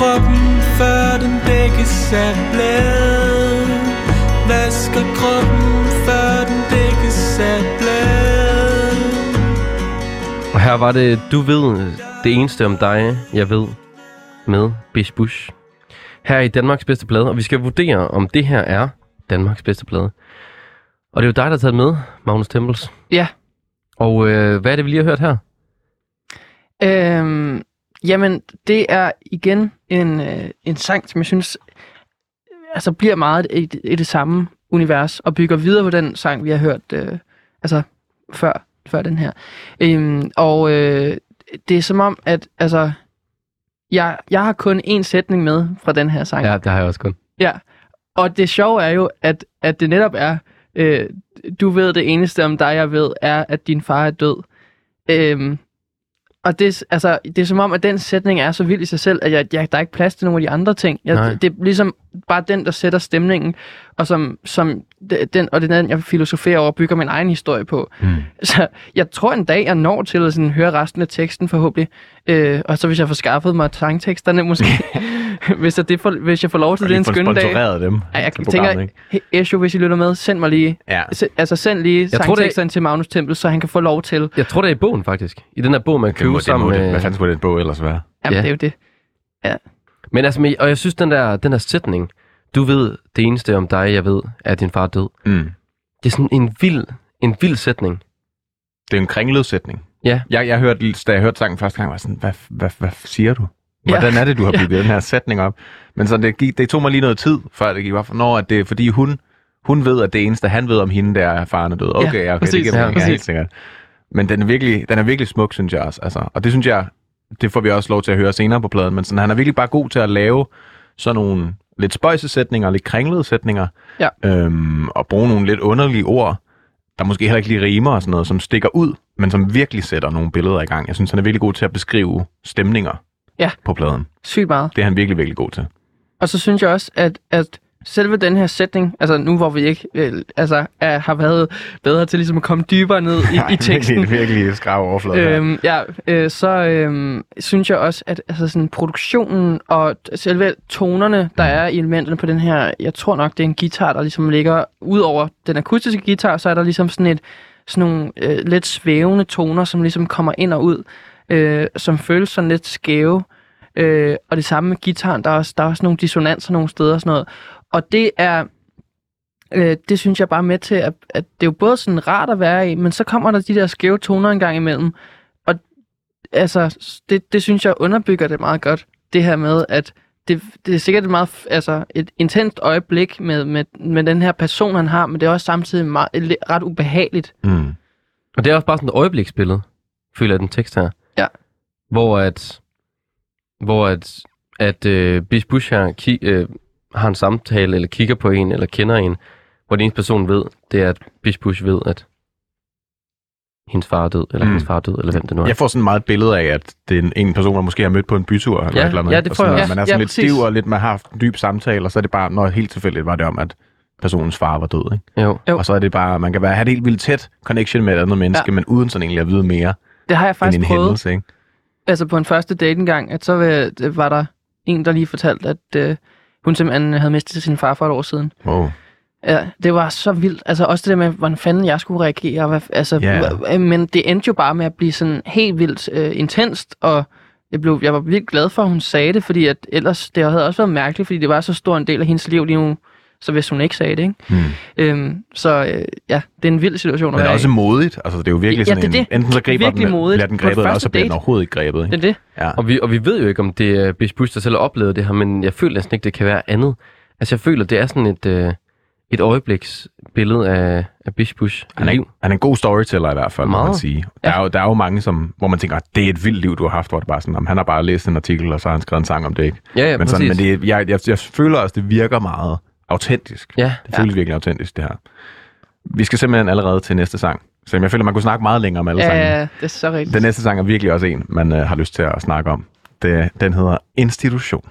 kroppen før den dækkes af blad Vasker kroppen før den dækkes af blad Og her var det, du ved, det eneste om dig, jeg ved, med Bish Bush. Her i Danmarks bedste plade, og vi skal vurdere, om det her er Danmarks bedste plade. Og det er jo dig, der har taget med, Magnus Tempels. Ja. Og øh, hvad er det, vi lige har hørt her? Øhm, jamen, det er igen en, øh, en sang, som jeg synes altså bliver meget i, i det samme univers, og bygger videre på den sang, vi har hørt øh, altså før, før den her. Øhm, og øh, det er som om, at altså, jeg, jeg har kun én sætning med fra den her sang. Ja, det har jeg også kun. Ja, og det sjove er jo, at, at det netop er, øh, du ved det eneste om dig, jeg ved, er, at din far er død. Øhm, og det, altså, det er som om, at den sætning er så vild i sig selv, at jeg, jeg, der er ikke plads til nogle af de andre ting. Nej. Jeg, det er ligesom bare den, der sætter stemningen, og som, som de- den, og det er den, jeg filosoferer over og bygger min egen historie på. Mm. Så jeg tror en dag, jeg når til at sådan, høre resten af teksten forhåbentlig. Øh, og så hvis jeg får skaffet mig sangteksterne måske. hvis, jeg, det får, hvis jeg får lov til det en skønne dag. sponsoreret dem Ej, jeg tænker, Esho, hvis I lytter med, send mig lige, Ja. se, altså send lige Jeg tror, det- sangteksterne til Magnus Tempel, så han kan få lov til. Jeg tror, det er i bogen, faktisk. I den her bog, man køber sammen med... Hvad fanden skulle det en bog ellers være? Jamen, Ja. det er jo det. Men altså, og jeg synes, den der, den der sætning, du ved, det eneste om dig, jeg ved, er at din far er død. Mm. Det er sådan en vild, en vild sætning. Det er en kringlet sætning. Ja. Jeg, jeg hørte, da jeg hørte sangen første gang, var sådan, hvad, hvad, hvad siger du? Ja. Hvordan er det, du har bygget den her sætning op? Men så det, gik, det tog mig lige noget tid, før det gik op for, når at det er fordi hun, hun ved, at det eneste, han ved om hende, det er, at faren er død. Okay, ja, okay præcis. det giver Ja, ja, helt sikkert. Men den er, virkelig, den er virkelig smuk, synes jeg også. Altså, og det synes jeg, det får vi også lov til at høre senere på pladen, men sådan, han er virkelig bare god til at lave sådan nogle lidt spøjse sætninger, lidt kringlede sætninger, Ja. øhm, og bruge nogle lidt underlige ord, der måske heller ikke lige rimer og sådan noget, som stikker ud, men som virkelig sætter nogle billeder i gang. Jeg synes, han er virkelig god til at beskrive stemninger Ja. på pladen. Sygt meget. Det er han virkelig, virkelig god til. Og så synes jeg også, at, at selve den her sætning, altså nu hvor vi ikke øh, altså, er, har været bedre til ligesom at komme dybere ned i, i teksten, Virkelig, virkelig skrav overflade øhm, ja, øh, så øhm, synes jeg også, at altså, sådan, produktionen og selve tonerne, der er i elementerne på den her, jeg tror nok, det er en guitar, der ligesom ligger ud over den akustiske guitar, så er der ligesom sådan et sådan nogle øh, lidt svævende toner, som ligesom kommer ind og ud, øh, som føles sådan lidt skæve. Øh, og det samme med gitaren, der er, også, der er også nogle dissonanser nogle steder og sådan noget. Og det er, øh, det synes jeg bare med til, at, at det er jo både sådan rart at være i, men så kommer der de der skæve toner en gang imellem. Og altså, det, det synes jeg underbygger det meget godt. Det her med, at det, det er sikkert et meget, altså et intenst øjeblik med, med, med den her person, han har, men det er også samtidig meget, ret ubehageligt. Mm. Og det er også bare sådan et øjebliksbillede, føler jeg, den tekst her. Ja. Hvor at, hvor at, at øh, Bis Bush her ki, øh, har en samtale, eller kigger på en, eller kender en, hvor den eneste person ved, det er, at Bis Bush ved, at hendes far er død, eller Mm. hendes far er død, eller hvem det nu er. Jeg får sådan meget billede af, at det er en, en person, man måske har mødt på en bytur. Eller Ja, et eller andet. ja, det Og får jeg sådan, også. Man er sådan ja, lidt præcis. stiv og lidt, man har haft en dyb samtale, og så er det bare, når helt tilfældigt var det om, at personens far var død. Ikke? Jo. Jo. Og så er det bare, man kan være, have et helt vildt tæt connection med et andet menneske, Ja. men uden sådan egentlig at vide mere Det har jeg end faktisk en prøvet. hændelse. Ikke? Altså på en første date engang, at så øh, var der en, der lige fortalte, at øh, hun simpelthen havde mistet sin far for et år siden. Wow. Ja, det var så vildt. Altså også det der med, hvordan fanden jeg skulle reagere. Hvad, altså, yeah. Men det endte jo bare med at blive sådan helt vildt øh, intenst, og jeg, blev, jeg var virkelig glad for, at hun sagde det, fordi at ellers, det havde også været mærkeligt, fordi det var så stor en del af hendes liv lige nu, så hvis hun ikke sagde det, ikke? Hmm. Øhm, så øh, ja, det er en vild situation at Men det er også modigt. Altså, det er jo virkelig Ja, sådan det er en, det. enten så griber Virkelig den, modigt. bliver den grebet, eller første så bliver den overhovedet ikke grebet. Det Ikke? er det. Ja. Og vi, og vi ved jo ikke, om det er Bis Bush, der selv har oplevet det her, men jeg føler næsten ikke, det kan være andet. Altså, jeg føler, det er sådan et, øh, et øjebliksbillede af, af Bis Bush Han er, liv. han er en god storyteller i hvert fald, må man Meget. sige. Der, er jo, der er jo mange, som, hvor man tænker, at det er et vildt liv, du har haft, hvor det bare sådan, om han har bare læst en artikel, og så har han skrevet en sang om det, ikke? Ja, ja, men, præcis. sådan, men det, jeg, jeg, jeg føler også, det virker meget autentisk. Ja, Det føles virkelig autentisk, det her. Vi skal simpelthen allerede til næste sang. Så jeg føler, man kunne snakke meget længere om alle sangene. Ja, det er så rigtigt. Den næste sang er virkelig også en, man øh, har lyst til at snakke om. Det, den hedder Institution.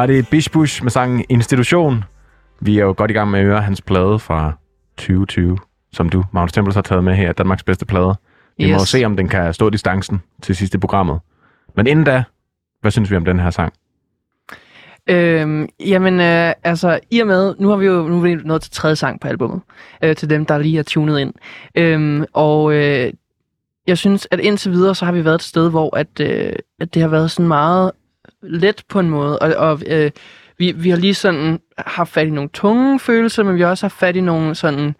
Var det Bish Bush med sangen Institution. Vi er jo godt i gang med at høre hans plade fra 2020, som du, Magnus Tempels, har taget med her. Danmarks bedste plade. Vi yes. må se, om den kan stå distancen til sidste programmet. Men inden da, hvad synes vi om den her sang? Øhm, jamen, øh, altså, i og med, nu har vi jo nu er vi nået til tredje sang på albummet, øh, til dem, der lige er tunet ind. Øhm, og øh, jeg synes, at indtil videre, så har vi været et sted, hvor at, øh, at det har været sådan meget let på en måde, og, og øh, vi, vi har lige sådan haft fat i nogle tunge følelser, men vi har også haft fat i nogle sådan,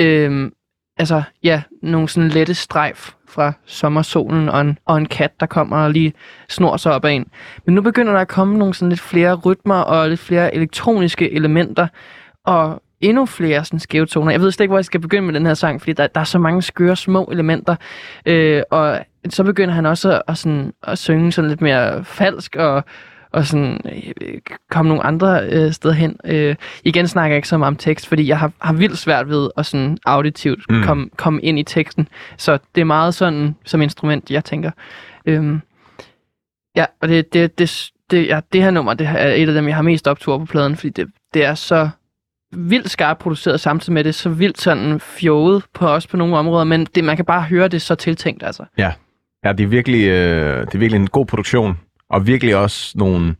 øh, altså, ja, nogle sådan lette strejf fra sommersolen og en, og en kat, der kommer og lige snor sig op ad en. Men nu begynder der at komme nogle sådan lidt flere rytmer og lidt flere elektroniske elementer, og endnu flere sådan skæve toner. Jeg ved slet ikke, hvor jeg skal begynde med den her sang, fordi der, der er så mange skøre små elementer. Øh, og så begynder han også at, at, sådan, at synge sådan lidt mere falsk og, og sådan øh, komme nogle andre øh, steder hen. Øh, igen snakker jeg ikke så meget om tekst, fordi jeg har, har vildt svært ved at sådan auditivt Mm. mm. komme komme ind i teksten. Så det er meget sådan som instrument, jeg tænker. Øhm, ja, og det, det, det, det, ja, det her nummer, det er et af dem, jeg har mest optur på pladen, fordi det, det er så vildt skarpt produceret, samtidig med det så vildt sådan fjollet på os på nogle områder, men det, man kan bare høre det så tiltænkt, altså. Ja, det er virkelig, øh, det er virkelig en god produktion, og virkelig også nogle,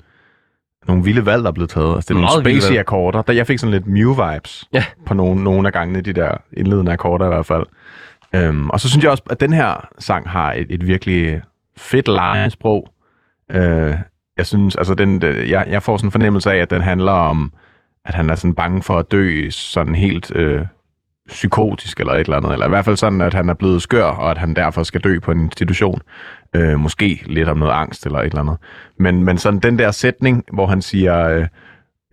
nogle vilde valg, der er blevet taget. Altså, det er nogle Meget vilde spacey akkorder. Der, jeg fik sådan lidt Mew-vibes Ja. på nogle, nogle af gangene, de der indledende akkorder i hvert fald. Øhm, og så synes jeg også, at den her sang har et, et virkelig fedt lejesprog. Øh, jeg synes, altså den, den- jeg, jeg får sådan en fornemmelse af, at den handler om, at han er sådan bange for at dø sådan helt øh, psykotisk eller et eller andet. Eller i hvert fald sådan, at han er blevet skør, og at han derfor skal dø på en institution. Øh, måske lidt om noget angst eller et eller andet. Men, men sådan den der sætning, hvor han siger, øh,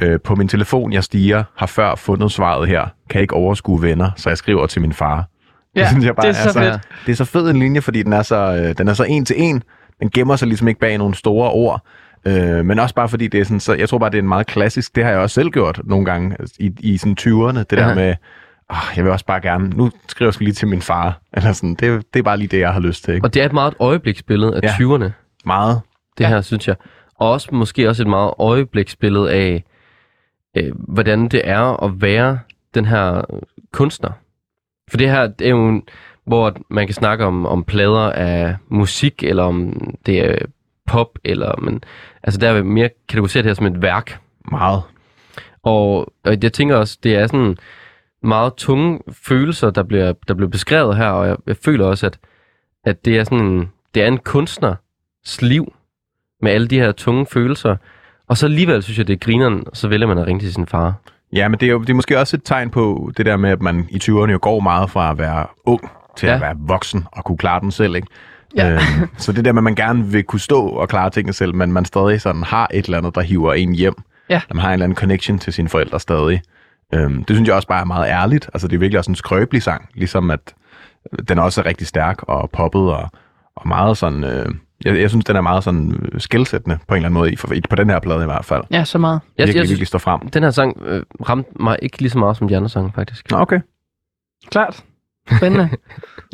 øh, på min telefon, jeg stiger, har før fundet svaret her, kan ikke overskue venner, så jeg skriver til min far. Ja, synes jeg bare det er så fedt. Det er så fed en linje, fordi den er så, øh, den er så en til en. Den gemmer sig ligesom ikke bag nogle store ord. Øh, men også bare fordi det er sådan, så jeg tror bare, det er en meget klassisk, det har jeg også selv gjort nogle gange i, i sådan 20'erne, det der Ja. med, oh, jeg vil også bare gerne, nu skriver jeg sgu lige til min far, eller sådan, det, det er bare lige det, jeg har lyst til, ikke? Og det er et meget et øjebliksbillede af Ja. 20'erne, Meget. det Ja. her, synes jeg. Og også måske også et meget øjebliksbillede af, øh, hvordan det er at være den her kunstner. For det her det er jo, en, hvor man kan snakke om, om plader af musik, eller om det er pop, eller men, altså der er mere kategoriseret det her som et værk. Meget. Og, og jeg tænker også, det er sådan meget tunge følelser, der bliver, der bliver beskrevet her, og jeg, jeg føler også, at, at det er sådan en, det er en kunstners liv med alle de her tunge følelser. Og så alligevel synes jeg, det er grineren, og så vælger man at ringe til sin far. Ja, men det er jo det er måske også et tegn på det der med, at man i 20'erne jo går meget fra at være ung til. Ja. at være voksen og kunne klare den selv, ikke? Ja. Øhm, så det der med, at man gerne vil kunne stå og klare tingene selv, men man stadig sådan har et eller andet, der hiver en hjem. Ja. Man har en eller anden connection til sine forældre stadig. Øhm, det synes jeg også bare er meget ærligt. Altså, det er virkelig også en skrøbelig sang, ligesom at den også er rigtig stærk og poppet og, og meget sådan... Øh, jeg, jeg synes, den er meget sådan øh, skældsættende på en eller anden måde, i, for, på den her plade i hvert fald. Ja, så meget. Jeg, virkelig, jeg, virkelig står frem. den her sang øh, ramte mig ikke lige så meget som de andre sange, faktisk. Nå, okay. Klart. Spændende.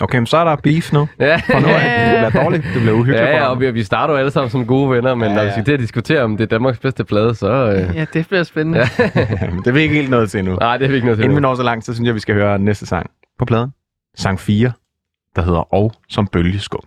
Okay, men så er der beef nu. Ja, For nu af. Det bliver dårligt. Det bliver uhyggeligt ja, ja og vi, vi starter jo alle sammen som gode venner, men Ja, ja, når vi skal til at diskutere, om det er Danmarks bedste plade, så... Øh, ja, det bliver spændende. Ja. Det er vi ikke helt nået til nu. nej, det er vi ikke noget til. Inden vi nu. når så langt, så synes jeg, vi skal høre næste sang på pladen. Sang 4, der hedder Og som bølgeskum.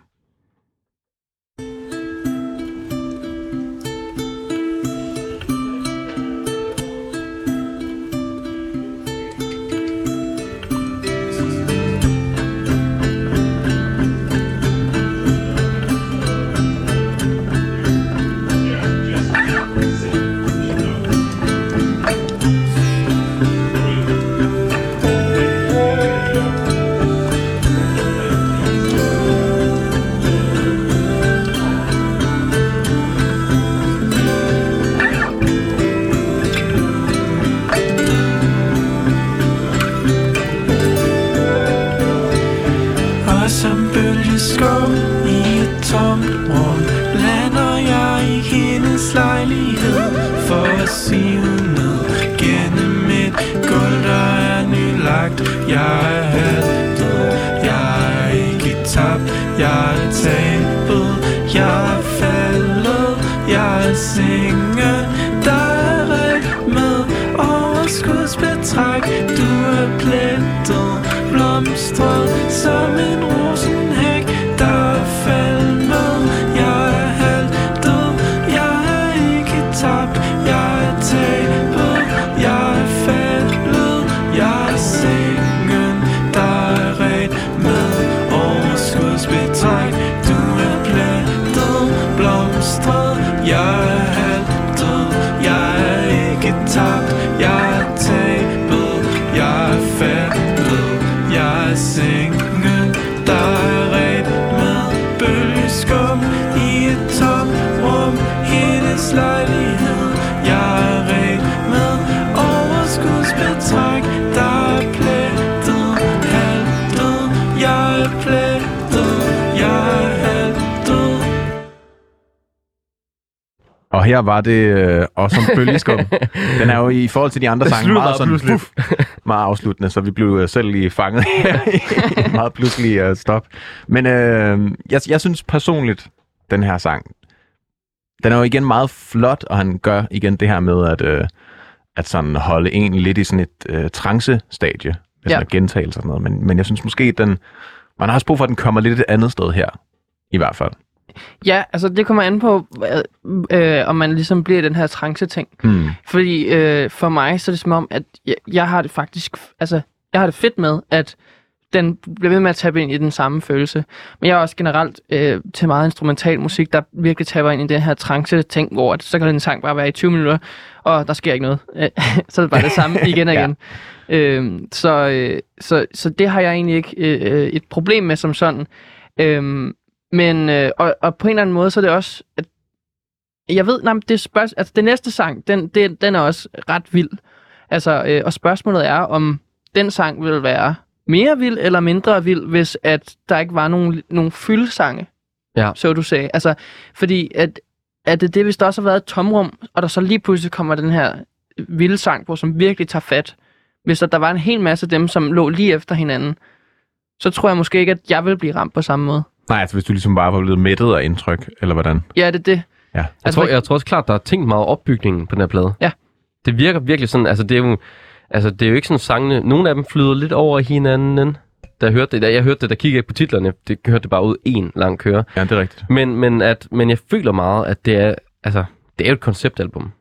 Her var det øh, også som bølgeskum. Den er jo i forhold til de andre sange meget, sådan, pludseligt. puff, meget afsluttende, så vi blev øh, selv lige fanget her i meget pludselig uh, stop. Men øh, jeg, jeg synes personligt, den her sang, den er jo igen meget flot, og han gør igen det her med at, øh, at sådan holde en lidt i sådan et øh, trance-stadie, hvis Ja. ja. gentagelse og sådan noget. Men, men jeg synes måske, den, man har også brug for, at den kommer lidt et andet sted her, i hvert fald. Ja, altså det kommer an på, hvad, øh, om man ligesom bliver den her trance-ting. Hmm. Fordi øh, for mig, så er det som om, at jeg, jeg har det faktisk, altså jeg har det fedt med, at den bliver ved med at tabe ind i den samme følelse. Men jeg er også generelt øh, til meget instrumental musik, der virkelig taber ind i den her trance-ting, hvor at, så kan den sang bare være i 20 minutter, og der sker ikke noget. Øh, så er det bare det samme igen og Ja. igen. Øhm, så, øh, så, så det har jeg egentlig ikke øh, et problem med som sådan. Øhm, men, øh, og, og på en eller anden måde, så er det også, at jeg ved, nej, det, spørg, altså, det næste sang, den, den, den er også ret vild. Altså, øh, og spørgsmålet er, om den sang vil være mere vild eller mindre vild, hvis at der ikke var nogen, nogen fyldsange, Ja. så du sagde. Altså, fordi at, at det, det, hvis der også har været et tomrum, og der så lige pludselig kommer den her vilde sang på, som virkelig tager fat. Hvis der, der var en hel masse af dem, som lå lige efter hinanden, så tror jeg måske ikke, at jeg vil blive ramt på samme måde. Nej, altså hvis du ligesom bare var blevet mættet af indtryk, eller hvordan? Ja, det er det. Ja. Jeg, Altså, tror, jeg tror også klart, der er tænkt meget opbygningen på den her plade. Ja. Det virker virkelig sådan, altså det er jo, altså det er jo ikke sådan sangene, nogle af dem flyder lidt over hinanden. Da jeg hørte det, da jeg hørte det, der kiggede jeg på titlerne, det hørte det bare ud en lang køre. Ja, det er rigtigt. Men, men, at, men jeg føler meget, at det er, altså, det er jo et konceptalbum.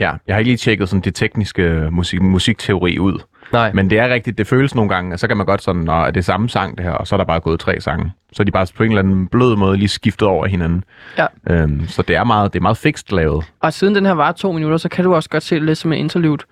Ja, jeg har ikke lige tjekket sådan det tekniske musik, musikteori ud. Nej, Men det er rigtigt, det føles nogle gange, at så kan man godt sådan, at det er samme sang det her, og så er der bare gået tre sange. Så er de bare på en eller anden blød måde lige skiftet over hinanden. Ja. Øhm, så det er meget, det er meget fikst lavet. Og siden den her var to minutter, så kan du også godt se det lidt som en interlude.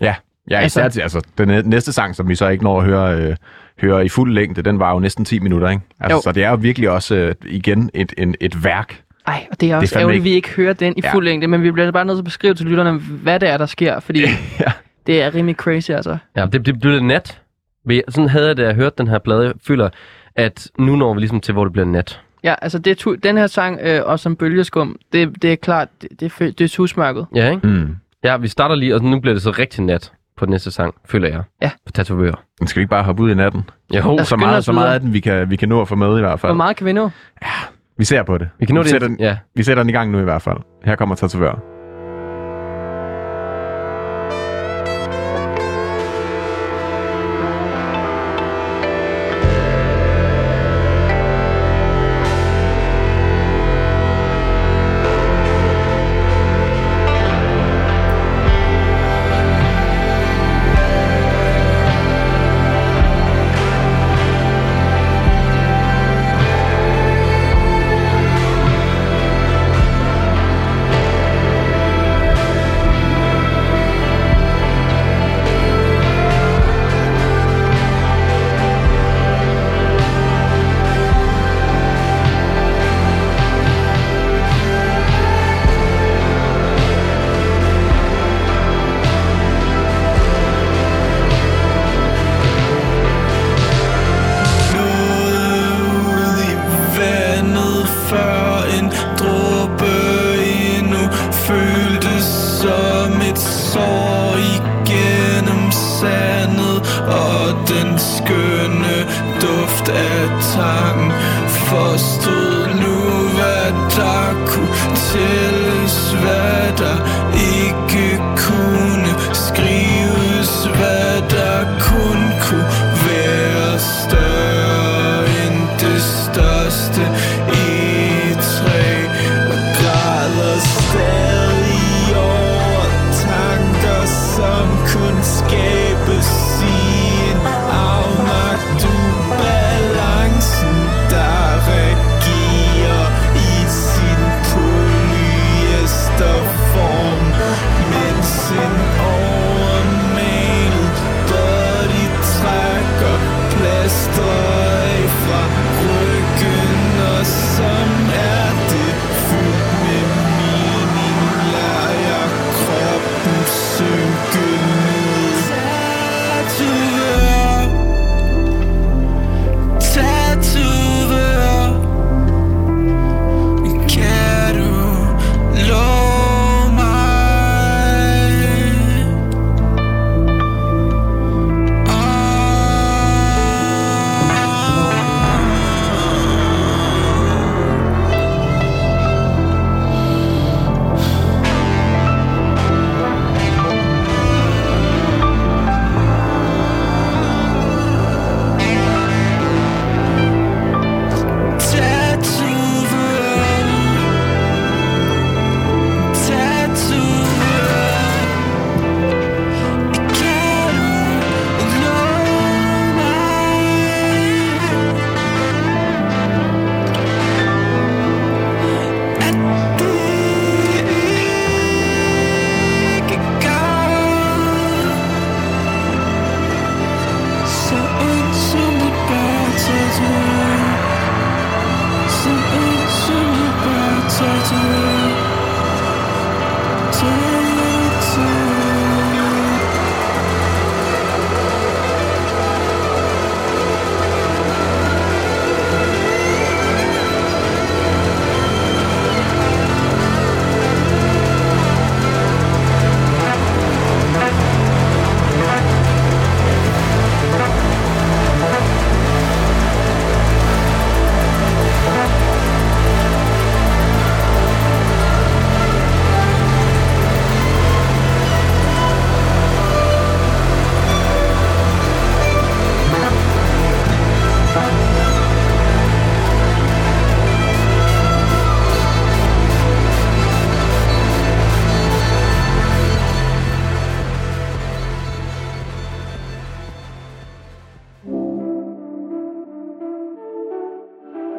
Ja, ja Altså- især til, altså, den næ- næste sang, som vi så ikke når at høre, øh, høre i fuld længde, den var jo næsten 10 minutter, ikke? Altså, Jo. så det er jo virkelig også øh, igen et, en, et værk. Ej, og det er også fandme ærgerligt, at ikke- vi ikke hører den i Ja. fuld længde, men vi bliver bare nødt til at beskrive til lytterne, hvad det er, der sker, fordi Ja. det er rimelig crazy, altså. ja, det, det blev lidt nat. Sådan havde jeg, da jeg hørte den her plade, jeg føler, at nu når vi ligesom til, hvor det bliver nat. Ja, altså det er den her sang, øh, og som bølgeskum, det, det er klart, det, det, er det er tusmørket. Ja, ikke? Mm. Ja, vi starter lige, og nu bliver det så rigtig nat på den næste sang, føler jeg. Ja. På tatovør. Men skal vi ikke bare hoppe ud i natten? Jo, os Så meget, så meget af den, vi kan, vi kan nå at få med i hvert fald. Hvor meget kan vi nå? Vi ser på det. vi kan nå vi, det. sætter den, Ja. vi sætter den i gang nu i hvert fald. Her kommer tatovør.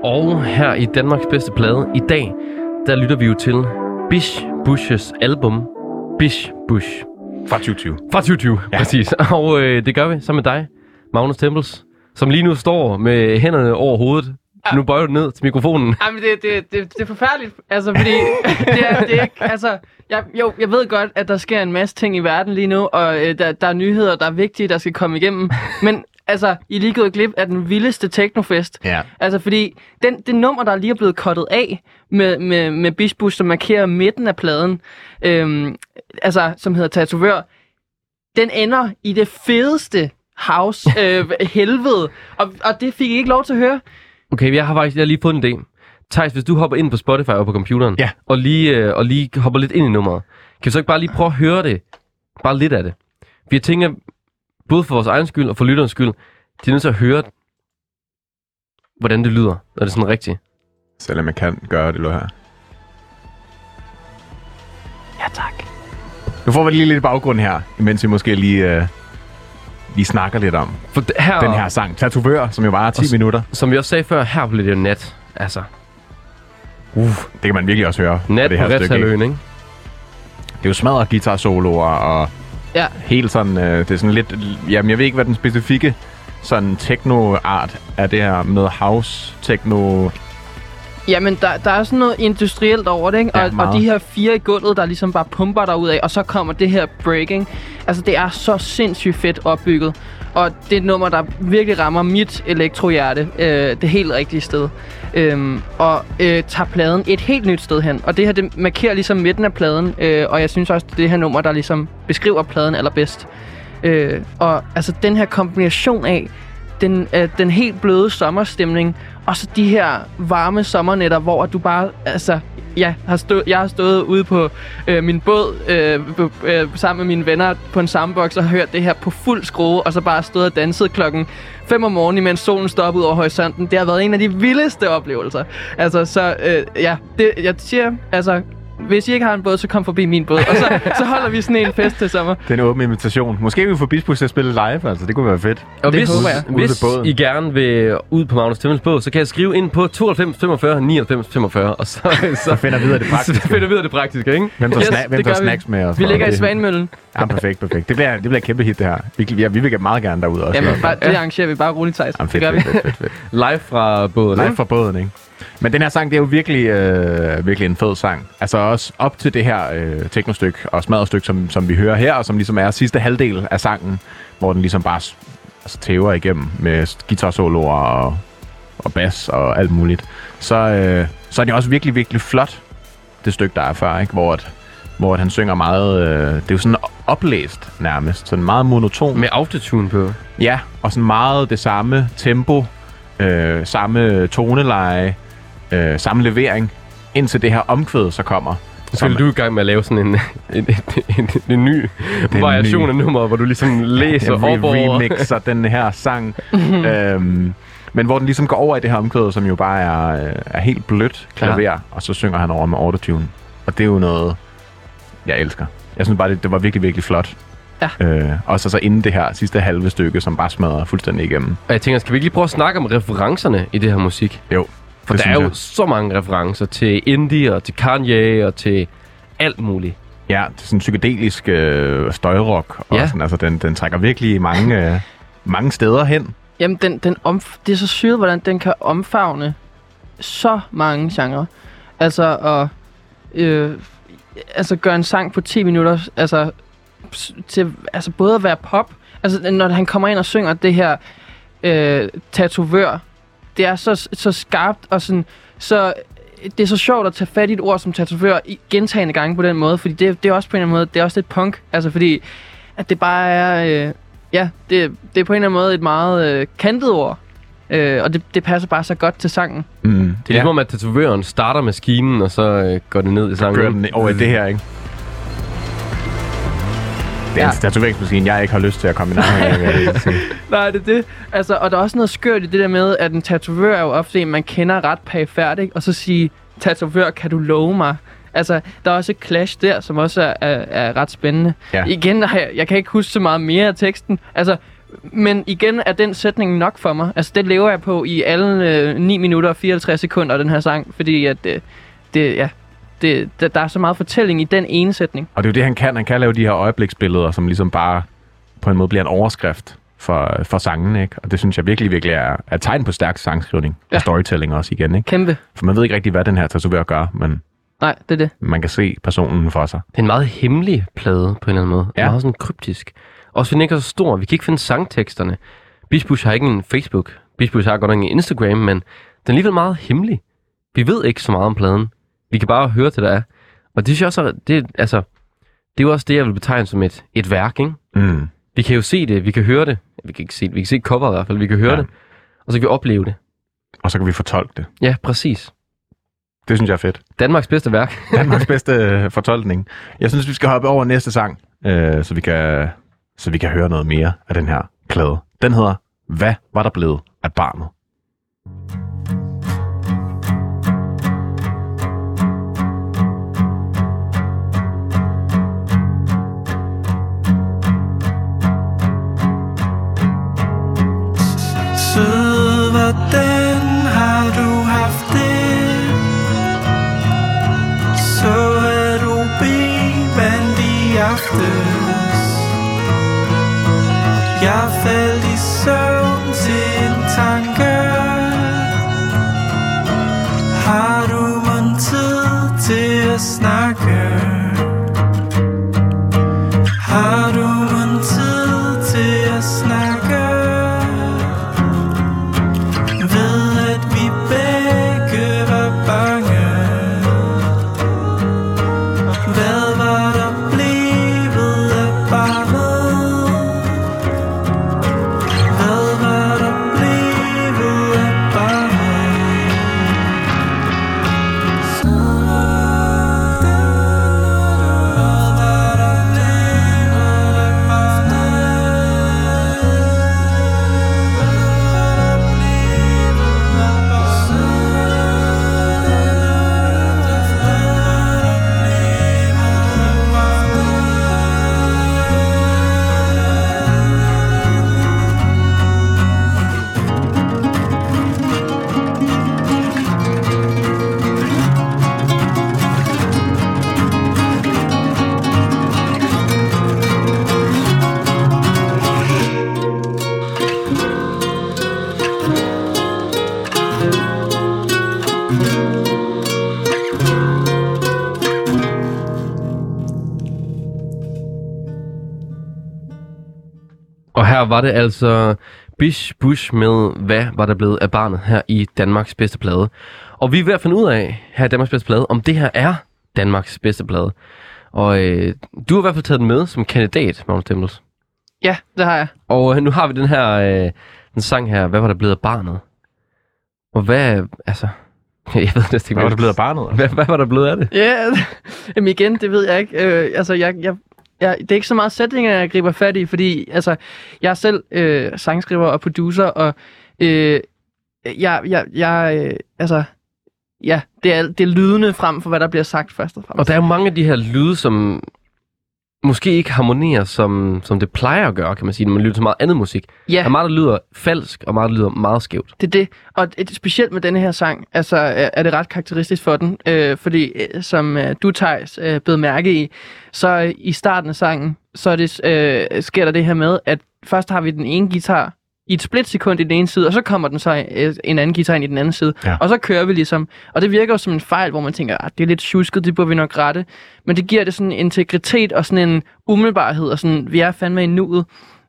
Og her i Danmarks bedste plade i dag, der lytter vi jo til Bish Bushes album Bish Bush Fra 2020. fra 2020, ja. Præcis. Og øh, det gør vi sammen med dig, Magnus Tempels, som lige nu står med hænderne over hovedet. Ja. Nu bøjer du ned til mikrofonen. Jamen, det, det, det, det er forfærdeligt, altså, fordi det er, det er ikke, altså, jeg, jo, jeg ved godt, at der sker en masse ting i verden lige nu, og øh, der, der er nyheder, der er vigtige, der skal komme igennem, men altså, I lige gået glip af den vildeste teknofest. Ja. Altså, fordi den, det nummer, der lige er blevet kottet af med, med, med Bishbush, som markerer midten af pladen, øhm, altså, som hedder Tatovør, den ender i det fedeste house øh, helvede, og, og det fik I ikke lov til at høre. Okay, jeg har faktisk jeg har lige fået en idé. Thijs, hvis du hopper ind på Spotify og på computeren, Ja. og, lige, øh, og lige hopper lidt ind i nummeret, kan vi så ikke bare lige prøve at høre det? Bare lidt af det. For jeg tænker, både for vores egen skyld og for lytterens skyld, de er nødt til at høre, hvordan det lyder, når det er sådan rigtigt. Selvom jeg kan gøre det, her. Ja, tak. Nu får vi lige lidt baggrund her, imens vi måske lige, øh, lige snakker lidt om For det, her, den her sang. Tatovør, som jo varer 10 Og s- minutter. som vi også sagde før, her blev det jo nat. Altså, Uh, det kan man virkelig også høre. nat det på her stykke, ikke? Retshaløen, ikke? Det er jo smadret guitar soloer og Ja, helt sådan, øh, det er sådan lidt, jamen jeg ved ikke, hvad den specifikke sådan techno-art er det her med house, techno, Jamen, der, der er sådan noget industrielt over det, ikke? Ja, og, og meget. de her fire i gulvet, der ligesom bare pumper der ud af, og så kommer det her breaking. Altså, det er så sindssygt fedt opbygget. Og det er et nummer, der virkelig rammer mit elektrohjerte øh, det helt rigtige sted. Øhm, og øh, tager pladen et helt nyt sted hen. Og det her, det markerer ligesom midten af pladen. Øh, og jeg synes også, det er det her nummer, der ligesom beskriver pladen allerbedst. Øh, og altså, den her kombination af den, øh, den helt bløde sommerstemning, og så de her varme sommernætter, hvor du bare, altså, ja, har stå, jeg har stået ude på øh, min båd øh, øh, sammen med mine venner på en sandbox og hørt det her på fuld skrue, og så bare stået og danset klokken 5 om morgenen, imens solen stopper ud over horisonten. Det har været en af de vildeste oplevelser. Altså, så øh, ja, det, jeg siger, altså, hvis I ikke har en båd, så kom forbi min båd, og så, så holder vi sådan en fest til sommer. den åbne invitation. Måske vi får Bisbus til at spille live, altså det kunne være fedt. Og Det hvis, håber jeg. Hvis. I gerne vil ud på Magnus Temmels båd, så kan jeg skrive ind på 92 45 99 45, og så, så, finder vi ud af det praktiske. Så finder vi af det praktiske, ikke? Hvem tager, Yes, sna- hvem det tager gør vi. snacks med os? Vi ligger i det? Svanemøllen. Ja, perfekt, perfekt. Det bliver, det bliver et kæmpe hit, det her. Vi, ja, vi vil meget gerne derud også. Jamen, bare, det arrangerer vi bare roligt, Thijs. Jamen, Det fedt, gør vi. fedt, fedt, fedt, fedt. Live fra båden, Live fra båden, ikke? Men den her sang, det er jo virkelig, øh, virkelig en fed sang. Altså også op til det her øh, teknostykke og smadrestykke, som, som vi hører her, og som ligesom er sidste halvdel af sangen, hvor den ligesom bare altså, tæver igennem med guitar-soloer og, og bas og alt muligt. Så, øh, så er det også virkelig, virkelig flot, det stykke, der er før, ikke? Hvor, at, hvor at han synger meget... Øh, det er jo sådan oplæst nærmest, sådan meget monoton. Med autotune på. Ja, og sådan meget det samme tempo, øh, samme toneleje, øh, samme levering, indtil det her omkvæd så kommer. Så vil du i gang med at lave sådan en, en, en, en, en ny en variation ny- af nummeret, hvor du ligesom læser jeg op over... remixer den her sang. øhm, men hvor den ligesom går over i det her omkvæd, som jo bare er, øh, er helt blødt klaver, ja. og så synger han over med autotune. Og det er jo noget, jeg elsker. Jeg synes bare, det, det var virkelig, virkelig flot. Ja. Øh, og så så inden det her sidste halve stykke, som bare smadrer fuldstændig igennem. Og jeg tænker, skal vi ikke lige prøve at snakke om referencerne i det her musik? Jo, For det der er jo jeg. så mange referencer til indie og til Kanye og til alt muligt. Ja, det er sådan psykedelisk øh, støjrock. Og Ja. sådan, altså, den, den trækker virkelig mange, øh, mange steder hen. Jamen, den, den omf- det er så syret, hvordan den kan omfavne så mange genrer. Altså, at øh, altså gøre en sang på 10 minutter, altså, til, altså både at være pop, altså når han kommer ind og synger det her øh, tatovør, det er så, så skarpt og sådan, så det er så sjovt at tage fat i et ord som tatovør i gentagende gange på den måde, fordi det, det er også på en eller anden måde, det er også lidt punk, altså fordi, at det bare er, øh, ja, det, det er på en eller anden måde et meget øh, kantet ord, øh, og det, det passer bare så godt til sangen. Mm. Det er ligesom om, at tatovøren starter maskinen, og så øh, går det ned i sangen. den over i det her, ikke? Det er Ja. en tatoveringsmaskine, jeg ikke har lyst til at komme i nærheden af. Nej, det er det. Altså, og der er også noget skørt i det der med, at en tatovør er jo ofte en, man kender ret ikke? Og så sige, tatovør, kan du love mig? Altså, der er også et clash der, som også er, er, er ret spændende. Ja. Igen, jeg, jeg kan ikke huske så meget mere af teksten. Altså, men igen er den sætning nok for mig. Altså, det lever jeg på i alle øh, 9 minutter og 54 sekunder, den her sang. Fordi at øh, det, ja, det, der, der er så meget fortælling i den ene sætning. Og det er jo det, han kan. Han kan lave de her øjebliksbilleder, som ligesom bare på en måde bliver en overskrift for, for sangen, ikke? Og det synes jeg virkelig, virkelig er, er tegn på stærk sangskrivning ja. Og storytelling også igen, ikke? Kæmpe. For man ved ikke rigtig, hvad den her tatovør gør, men Nej, det er det. man kan se personen for sig. Det er en meget hemmelig plade på en eller anden måde. Ja. Meget sådan kryptisk. Også fordi den ikke er så stor. Vi kan ikke finde sangteksterne. Bisbush har ikke en Facebook. Bisbush har godt nok en Instagram, men den er alligevel meget hemmelig. Vi ved ikke så meget om pladen. Vi kan bare høre det, der er. Og det synes jeg også, det, altså, det er jo også det, jeg vil betegne som et, et værk, ikke? Mm. Vi kan jo se det, vi kan høre det. Vi kan ikke se det, vi kan se coveret i hvert fald, vi kan høre Ja. ja. det. Og så kan vi opleve det. Og så kan vi fortolke det. Ja, præcis. Det synes jeg er fedt. Danmarks bedste værk. Danmarks bedste øh, fortolkning. Jeg synes, vi skal hoppe over næste sang, øh, så, vi kan, så vi kan høre noget mere af den her plade. Den hedder Hvad var der blevet af barnet? Til at var det altså Bish Bush med, hvad var der blevet af barnet her i Danmarks bedste plade. Og vi er ved at finde ud af, her i Danmarks bedste plade, om det her er Danmarks bedste plade. Og øh, du har i hvert fald taget den med som kandidat, Magnus Dembels. Ja, det har jeg. Og øh, nu har vi den her øh, den sang her, hvad var der blevet af barnet? Og hvad, altså, jeg ved næsten ikke, Hvad var der blevet af barnet? Hvad, hvad var der blevet af det? Ja, jamen igen, det ved jeg ikke. Øh, altså, jeg, jeg, jeg, det er ikke så meget sætninger, jeg griber fat i, fordi altså, jeg er selv øh, sangskriver og producer, og øh, jeg, jeg, jeg øh, altså, ja, det er, det er lydende frem for, hvad der bliver sagt først og fremmest. Og der er jo mange af de her lyde, som måske ikke harmonerer, som, som det plejer at gøre, kan man sige, når man lytter til meget andet musik. Der ja, er meget, der lyder falsk, og meget, der lyder meget skævt. det er det. Og et, specielt med denne her sang, altså, er, er det ret karakteristisk for den, øh, fordi øh, som øh, du, Thijs, øh, blev mærke i, så øh, i starten af sangen, så er det, øh, sker der det her med, at først har vi den ene guitar i et splitsekund i den ene side, og så kommer den så øh, en anden guitar ind i den anden side. Ja. Og så kører vi ligesom. Og det virker jo som en fejl, hvor man tænker, at det er lidt tjusket, det burde vi nok rette. Men det giver det sådan en integritet og sådan en umiddelbarhed, og sådan, vi er fandme i nuet.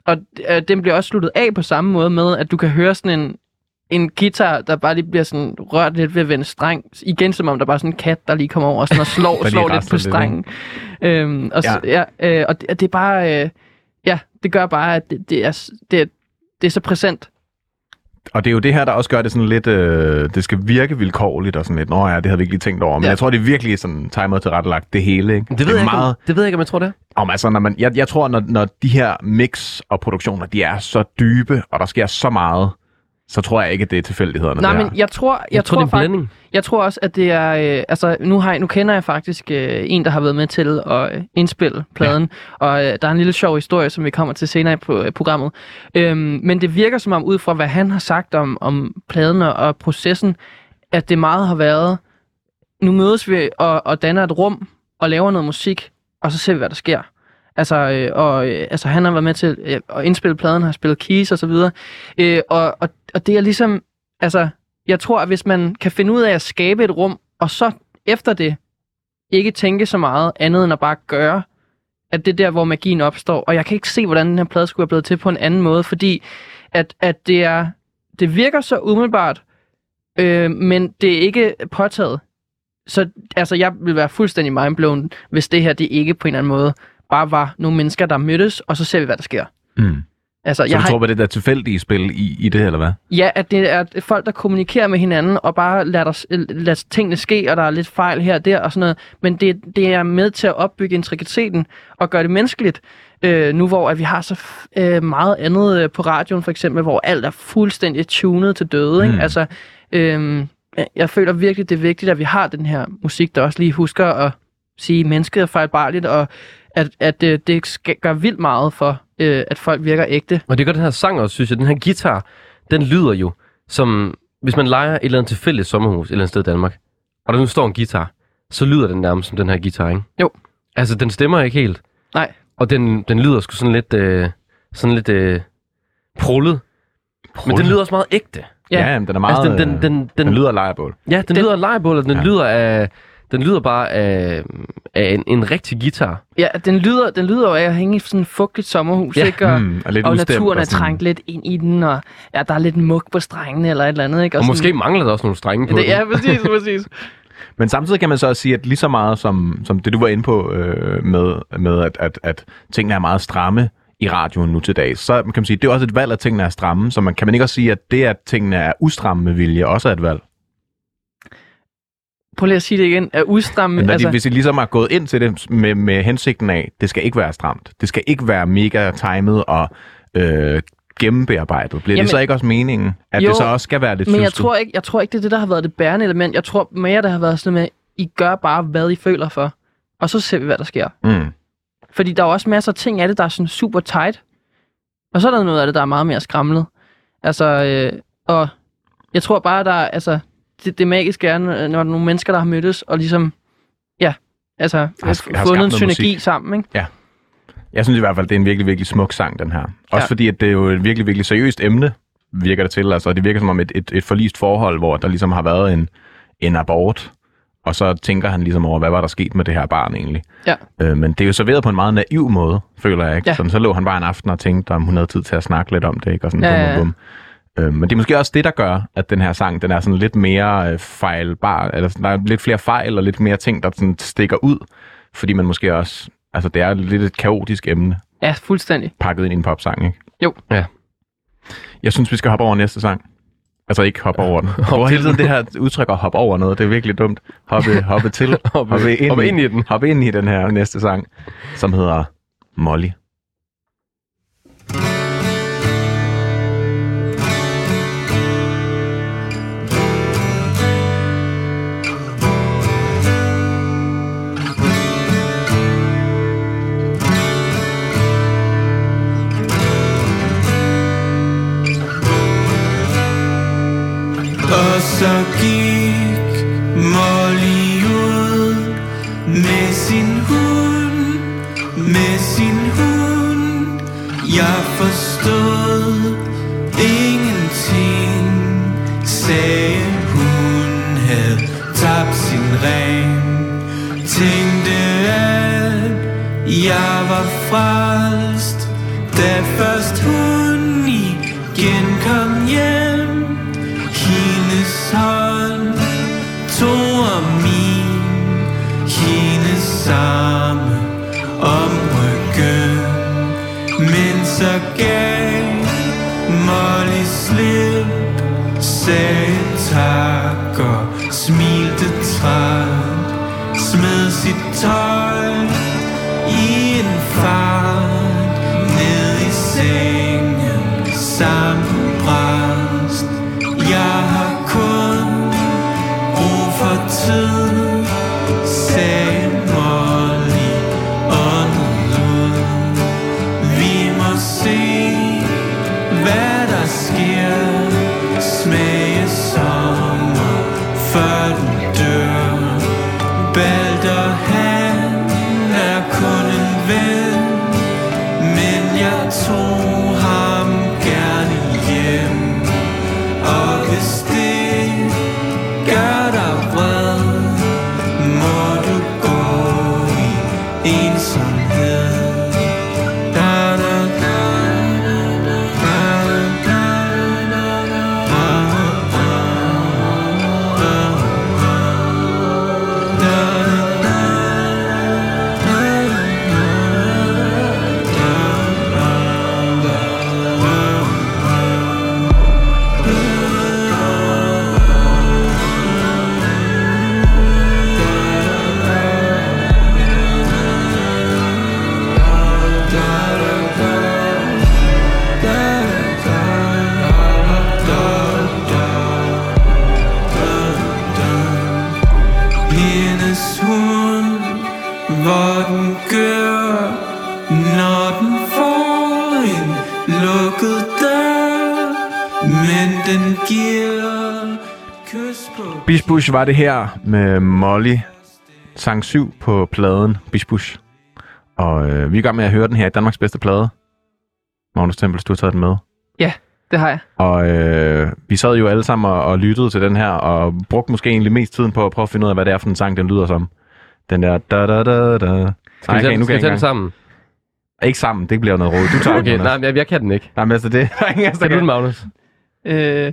Og øh, den bliver også sluttet af på samme måde med, at du kan høre sådan en, en guitar, der bare lige bliver sådan rørt lidt ved at vende streng. Igen som om der bare er sådan en kat, der lige kommer over og, sådan og slår, slår lidt på strengen. Øhm, og, ja. Ja, øh, og, det, og det er bare... Øh, ja, det gør bare, at det, det, er, det, er, det er så præsent. Og det er jo det her, der også gør det sådan lidt, øh, det skal virke vilkårligt og sådan lidt, nå ja, det havde vi ikke lige tænkt over. Men Ja. jeg tror, det er virkelig sådan timet til rettelagt det hele, ikke? Det ved, er jeg ikke, meget, om, det ved jeg ikke, om jeg tror det er. om, altså, når man, jeg, jeg tror, når, når de her mix og produktioner, de er så dybe, og der sker så meget, så tror jeg ikke, at det er tilfældighederne. Nej, det men jeg tror, jeg, Jeg tror, det er fakt- blanding. Jeg tror også, at det er... Øh, altså, nu, har jeg, nu kender jeg faktisk øh, en, der har været med til at øh, indspille pladen. Ja. Og øh, der er en lille sjov historie, som vi kommer til senere på øh, programmet. Øhm, men det virker som om, ud fra hvad han har sagt om, om pladen og, og processen, at det meget har været... Nu mødes vi og, og danner et rum og laver noget musik, og så ser vi, hvad der sker. Altså, øh, og, øh, altså han har været med til øh, at indspille pladen, har spillet keys og så videre. Øh, og, og, og det er ligesom... Altså, jeg tror, at hvis man kan finde ud af at skabe et rum, og så efter det ikke tænke så meget andet end at bare gøre, at det er der, hvor magien opstår. Og jeg kan ikke se, hvordan den her plade skulle have blevet til på en anden måde, fordi at, at det er det virker så umiddelbart, øh, men det er ikke påtaget. Så altså, jeg vil være fuldstændig mindblown, hvis det her det ikke på en eller anden måde bare var nogle mennesker, der mødtes, og så ser vi, hvad der sker. Mm. Altså, Så jeg du har, tror på det der tilfældige spil i, i det, eller hvad? Ja, at det er folk, der kommunikerer med hinanden, og bare lader, der, lader tingene ske, og der er lidt fejl her og der og sådan noget. Men det, det er med til at opbygge intrikateten og gøre det menneskeligt. Øh, nu hvor at vi har så øh, meget andet øh, på radioen for eksempel, hvor alt er fuldstændig tunet til døde. Ikke? Mm. Altså, øh, jeg føler virkelig, det er vigtigt, at vi har den her musik, der også lige husker at sige, at mennesket er fejlbarligt, og at, at øh, det skal gøre vildt meget for, øh, at folk virker ægte. Og det gør den her sang også, synes jeg. Den her guitar, den lyder jo som... Hvis man leger et eller andet tilfældigt sommerhus et eller andet sted i Danmark, og der nu står en guitar, så lyder den nærmest som den her guitar, ikke? Jo. Altså, den stemmer ikke helt. Nej. Og den, den lyder sgu sådan lidt... Øh, sådan lidt... Øh, prullet. Men den lyder også meget ægte. Ja, Ja. ja jamen, den er meget... Altså, den, den, den, den, den, den lyder lejrebål. Ja, den, den lyder af lejebål, og den Ja. lyder af... Den lyder bare af, af en, en rigtig guitar. Ja, den lyder, den lyder jo af at hænge i sådan et fugtigt sommerhus, Ja, ikke? Og, Mm, og lidt og naturen er trængt lidt ind i den, og ja, der er lidt mug på strengene eller et eller andet, ikke? Og, og måske sådan, mangler der også nogle strenge på det, den. Ja, præcis, præcis. Men samtidig kan man så også sige, at lige så meget som, som det, du var inde på øh, med, med at, at, at tingene er meget stramme i radioen nu til dags, så kan man sige, det er også et valg, at tingene er stramme. Så man kan man ikke også sige, at det, at tingene er ustramme med vilje, også er et valg. Prøv lige at sige det igen. Er udstramme, Men altså, de, hvis I ligesom har gået ind til det med, med hensigten af, det skal ikke være stramt. Det skal ikke være mega timet og øh, gennembearbejdet. Bliver Jamen, det så ikke også meningen, at Jo, det så også skal være lidt men jeg tror, ikke, jeg tror ikke, det er det, der har været det bærende element. Jeg tror mere, der har været sådan med, I gør bare, hvad I føler for. Og så ser vi, hvad der sker. Mm. Fordi der er også masser af ting af det, der er sådan super tight. Og så er der noget af det, der er meget mere skramlet. Altså, øh, og jeg tror bare, der er, altså, det, det magiske er, når der er nogle mennesker, der har mødtes, og ligesom, ja, altså, Har- har, fundet en synergi musik. sammen, ikke? Jeg synes i hvert fald, det er en virkelig, virkelig smuk sang, den her. Også ja. Ja. fordi, at det er jo et virkelig, virkelig seriøst emne, virker det til. Altså, det virker som om et, et, et forlist forhold, hvor der ligesom har været en, en abort, og så tænker han ligesom over, hvad var der sket med det her barn egentlig. Ja. Øh, men det er jo serveret på en meget naiv måde, føler jeg. Ikke? Ja. Sådan, så lå han bare en aften og tænkte, om hun havde tid til at snakke lidt om det. Ikke? Og sådan, Ja, bum, ja, ja. bum, bum. Øh, men det er måske også det, der gør, at den her sang, den er sådan lidt mere øh, fejlbar, eller sådan, der er lidt flere fejl, og lidt mere ting, der sådan stikker ud, fordi man måske også, altså det er lidt et kaotisk emne, Ja, fuldstændig. pakket ind i en popsang, ikke? Jo. Ja. Jeg synes, vi skal hoppe over næste sang. Altså ikke hoppe over den. Hvor til hele tiden den. det her udtryk at hoppe over noget, det er virkelig dumt. Hoppe, hoppe til, Hoppe- hoppe, ind, hoppe ind i den. Hoppe ind i den her næste sang, som hedder Molly. Jeg var frelst, da Bush var det her med Molly. Sang 7 på pladen Bish Bush. Og øh, vi er i gang med at høre den her i Danmarks bedste plade. Magnus Tempels, du har taget den med. Det har jeg. Og øh, vi sad jo alle sammen og, og lyttede til den her, og brugte måske egentlig mest tiden på at prøve at finde ud af, hvad det er for en sang, den lyder som. Den der da da da da. Skal vi tage, okay, nu skal kan vi ikke den sammen? Ikke sammen, det bliver noget råd. Du tager Okay, den. nej, jeg, jeg kan den ikke. nej, men altså det der er ingen Kan du den. Magnus? Øh,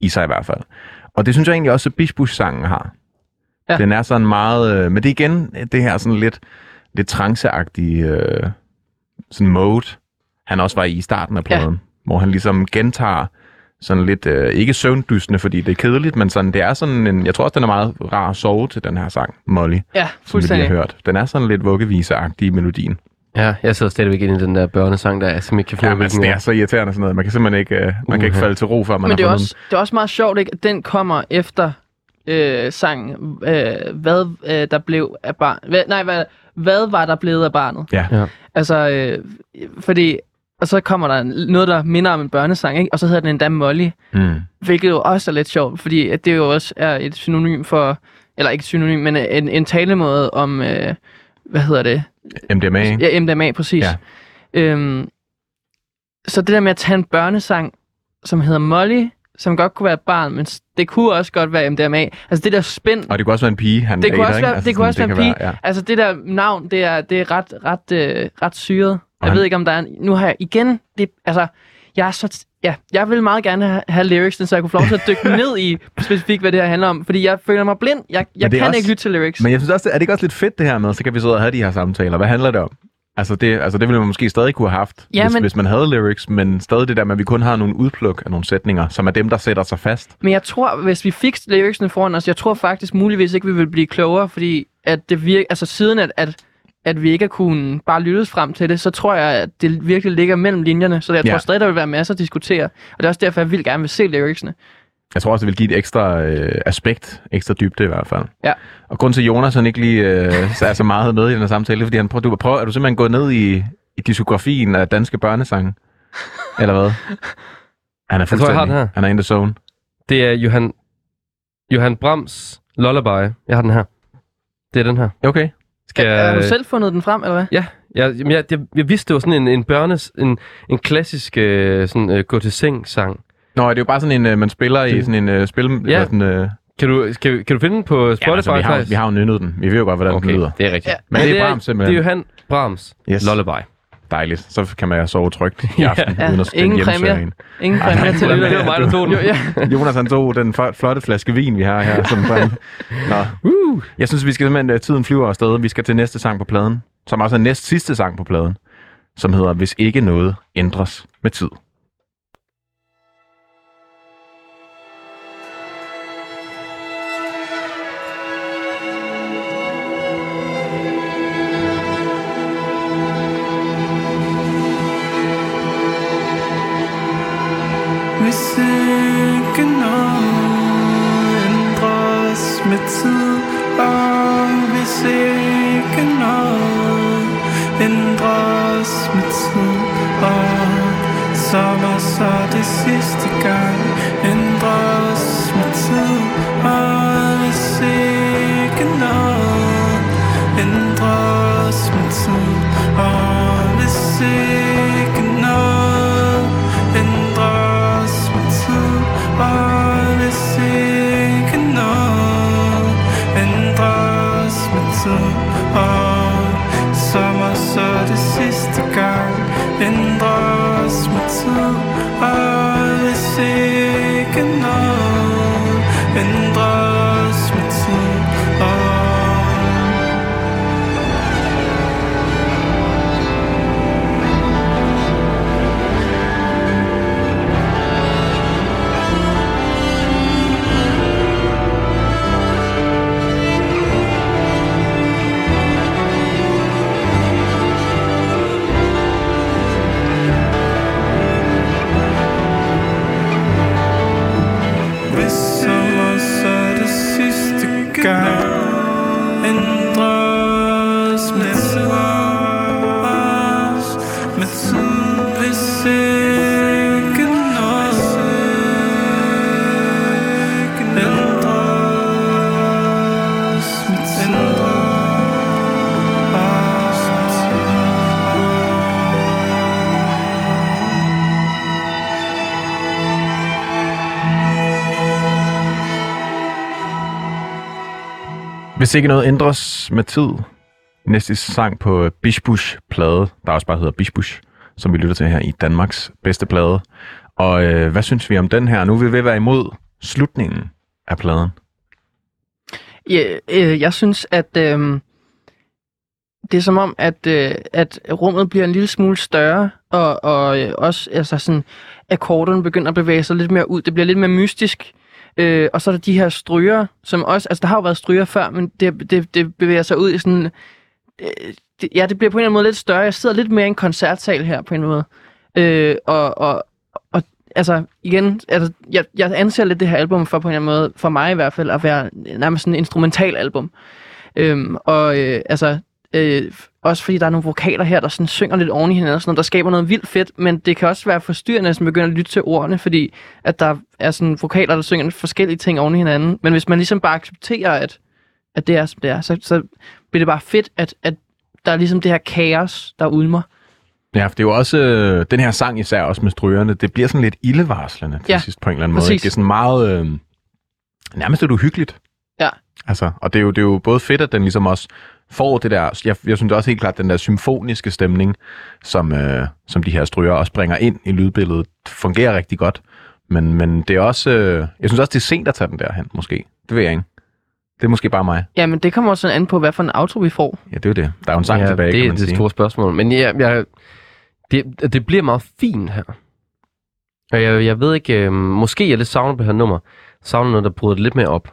i sig i hvert fald. Og det synes jeg egentlig også, at Bish Bush-sangen har. Ja. Den er sådan meget... Øh, men det er igen det her sådan lidt, lidt tranceagtige øh, sådan mode, han også var i i starten af pladen. Ja. Hvor han ligesom gentager sådan lidt, øh, ikke søvndysende, fordi det er kedeligt, men sådan, det er sådan en, jeg tror også, den er meget rar at sove til den her sang, Molly, Ja, som vi lige har fuldstændig. hørt. Den er sådan lidt vuggeviseagtig i melodien. Ja, jeg sidder stadigvæk inde i den der børnesang, der jeg simpelthen ikke kan finde Ja, altså, det er så irriterende sådan noget. Man kan simpelthen ikke, uh, man kan ikke falde til ro, før man Men har det er, også, det er også meget sjovt, ikke? at den kommer efter øh, sangen, øh, hvad øh, der blev af barn. Hvad, nej, hvad, hvad var der blevet af barnet? Ja. Ja. Altså, øh, fordi, og så kommer der noget, der minder om en børnesang, ikke? og så hedder den endda Molly, Mm. hvilket jo også er lidt sjovt, fordi at det jo også er et synonym for, eller ikke synonym, men en, en talemåde om, øh, hvad hedder det? MDMA, ikke? Ja, MDMA, præcis. Ja. Øhm, så det der med at tage en børnesang, som hedder Molly, som godt kunne være et barn, men det kunne også godt være MDMA. Altså det der spænd, Og det kunne også være en pige, han det kunne også være, det kunne også sådan, være en pige. ja. Altså det der navn, det er, det er ret, ret, øh, ret syret. Jeg han- ved ikke, om der er... en- Nu har jeg igen... Det, altså, jeg er så... Ja, jeg vil meget gerne have, lyricsene, så jeg kunne få lov til at dykke ned i specifikt, hvad det her handler om. Fordi jeg føler mig blind. Jeg, jeg kan også- ikke lytte til lyrics. Men jeg synes også, er det ikke også lidt fedt det her med, så kan vi sidde og have de her samtaler. Hvad handler det om? Altså det, altså det ville man måske stadig kunne have haft, Ja, hvis, men- hvis man havde lyrics, men stadig det der med, at vi kun har nogle udpluk af nogle sætninger, som er dem, der sætter sig fast. Men jeg tror, hvis vi fik lyricsene foran os, jeg tror faktisk muligvis ikke, vi vil blive klogere, fordi at det virker, altså siden at, at, at vi ikke har kunnet bare lyttes frem til det, så tror jeg, at det virkelig ligger mellem linjerne, så jeg Ja. tror stadig, der vil være masser at diskutere. Og det er også derfor, jeg vil gerne vil se lyricsene. Jeg tror også, det vil give et ekstra øh, aspekt, ekstra dybde i hvert fald. Ja. Og grund til, at Jonas han ikke lige øh, så er så meget med i den her samtale, er, fordi han prøver, du prøver, er du simpelthen gået ned i, i diskografien af danske børnesange? Eller hvad? Han er tror, jeg har den fuldstændig, her. han er in the zone. Det er Johan, Johan Brams Lullaby. Jeg har den her. Det er den her. Okay. Skal jeg... har du selv fundet den frem, eller hvad? Ja, jeg, jeg, jeg, jeg vidste, det var sådan en, en børnes, en, en klassisk øh, sådan, øh, gå til seng sang. Nå, det er jo bare sådan en, øh, man spiller i Det- sådan en uh, spil... Ja. Sådan, uh, Kan du, kan, kan du finde den på Spotify? ja, altså, vi, har, faktisk? vi har jo nynnet den. Vi ved jo godt, hvordan okay, den lyder. det er rigtigt. Ja. Men det er det er, Brahms, simpelthen. Det er Johan Brahms yes. Lullaby. Dejligt. Så kan man sove trygt i aften, Ja, uden at spænde ingen præmier. Ingen præmier til det. Det var mig, der tog den. Jo, ja. Jonas han tog den fl- flotte flaske vin, vi har her. Som brand. Nå. Uh. Jeg synes, vi skal simpelthen, øh, tiden flyver afsted. Vi skal til næste sang på pladen, som også er næst sidste sang på pladen, som hedder Hvis ikke noget ændres med tid. Tid Og hvis ikke noget ændres med tid Og så var så det sidste gang ændres med tid Og hvis ikke noget ændres med tid Og hvis ikke Hvis ikke noget ændres med tid, næste sang på Bishbush plade, der også bare hedder Bishbush, som vi lytter til her i Danmarks bedste plade. Og øh, hvad synes vi om den her? Nu er vi ved at være imod slutningen af pladen. Ja, øh, jeg synes, at øh, det er som om, at, øh, at rummet bliver en lille smule større, og, og øh, også altså sådan, akkorderne begynder at bevæge sig lidt mere ud. Det bliver lidt mere mystisk. Øh, og så er der de her stryger, som også... Altså, der har jo været stryger før, men det, det, det bevæger sig ud i sådan... Øh, det, ja, det bliver på en eller anden måde lidt større. Jeg sidder lidt mere i en koncertsal her på en måde. Øh, og, og, og altså, igen, altså, jeg, jeg anser lidt det her album for på en eller anden måde, for mig i hvert fald, at være nærmest sådan en instrumental album. Øhm, og øh, altså, øh, også fordi der er nogle vokaler her, der sådan synger lidt oven i hinanden, og sådan noget, der skaber noget vildt fedt, men det kan også være forstyrrende, at man begynder at lytte til ordene, fordi at der er sådan vokaler, der synger forskellige ting oven i hinanden. Men hvis man ligesom bare accepterer, at, at det er, som det er, så, så bliver det bare fedt, at, at der er ligesom det her kaos, der ulmer. Ja, for det er jo også, øh, den her sang især også med strygerne, det bliver sådan lidt ildevarslende til Ja, sidst på en eller anden måde. præcis. Ikke? Det er sådan meget, øh, nærmest lidt uhyggeligt. Ja. Altså, og det er, jo, det er jo både fedt, at den ligesom også får det der, jeg, jeg synes også helt klart, den der symfoniske stemning, som, øh, som de her stryger også bringer ind i lydbilledet, fungerer rigtig godt. Men, men det er også, øh, jeg synes også, det er sent at tage den der hen, måske. Det ved jeg ikke. Det er måske bare mig. Ja, men det kommer også sådan an på, hvad for en auto vi får. Ja, det er jo det. Der er jo en sang ja, tilbage, det kan er man det sige. store spørgsmål. Men jeg, jeg, det, det bliver meget fint her. Og jeg, jeg ved ikke, øh, måske jeg lidt savner på det her nummer. Savner noget, der bryder det lidt mere op.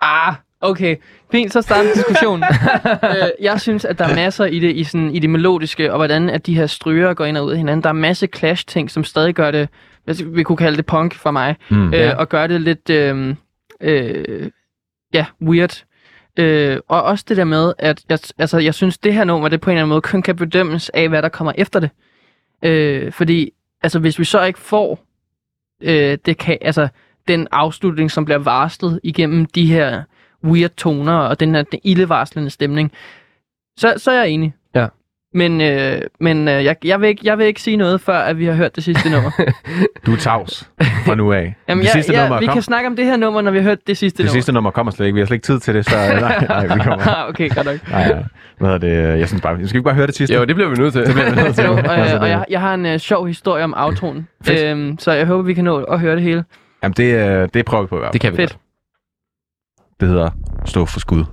Ah, okay. Fint, så starter en diskussion. øh, jeg synes, at der er masser i det, i, sådan, i det melodiske, og hvordan at de her stryger går ind og ud af hinanden. Der er masse clash-ting, som stadig gør det, vi kunne kalde det punk for mig, Mm. øh, og gør det lidt, øh, øh, ja, weird. Øh, og også det der med, at jeg, altså, jeg synes, det her nummer, det på en eller anden måde kun kan bedømmes af, hvad der kommer efter det. Øh, fordi, altså, hvis vi så ikke får øh, det kan, altså, den afslutning, som bliver varslet igennem de her weird toner og den her den ildevarslende stemning, så, så er jeg enig. Ja. Men, øh, men øh, jeg, jeg, vil ikke, jeg vil ikke sige noget, før at vi har hørt det sidste nummer. Du er tavs fra nu af. Jamen, det jeg, sidste jeg, nummer vi kom. kan snakke om det her nummer, når vi har hørt det sidste Det nummer. sidste nummer kommer slet ikke. Vi har slet ikke tid til det, så nej, nej, vi kommer. Ah, okay, godt nok. Nej, ja. Hvad hedder det? Jeg synes bare, skal vi ikke bare høre det sidste? Jo, det bliver vi nødt til. Det bliver vi nødt Jo, og, øh, og jeg, jeg har en øh, sjov historie om Fedt. øhm, så jeg håber, vi kan nå at høre det hele. Jamen, det, øh, det prøver vi på i hvert fald. Det kan vi Fedt. godt. Det hedder Stå for skud.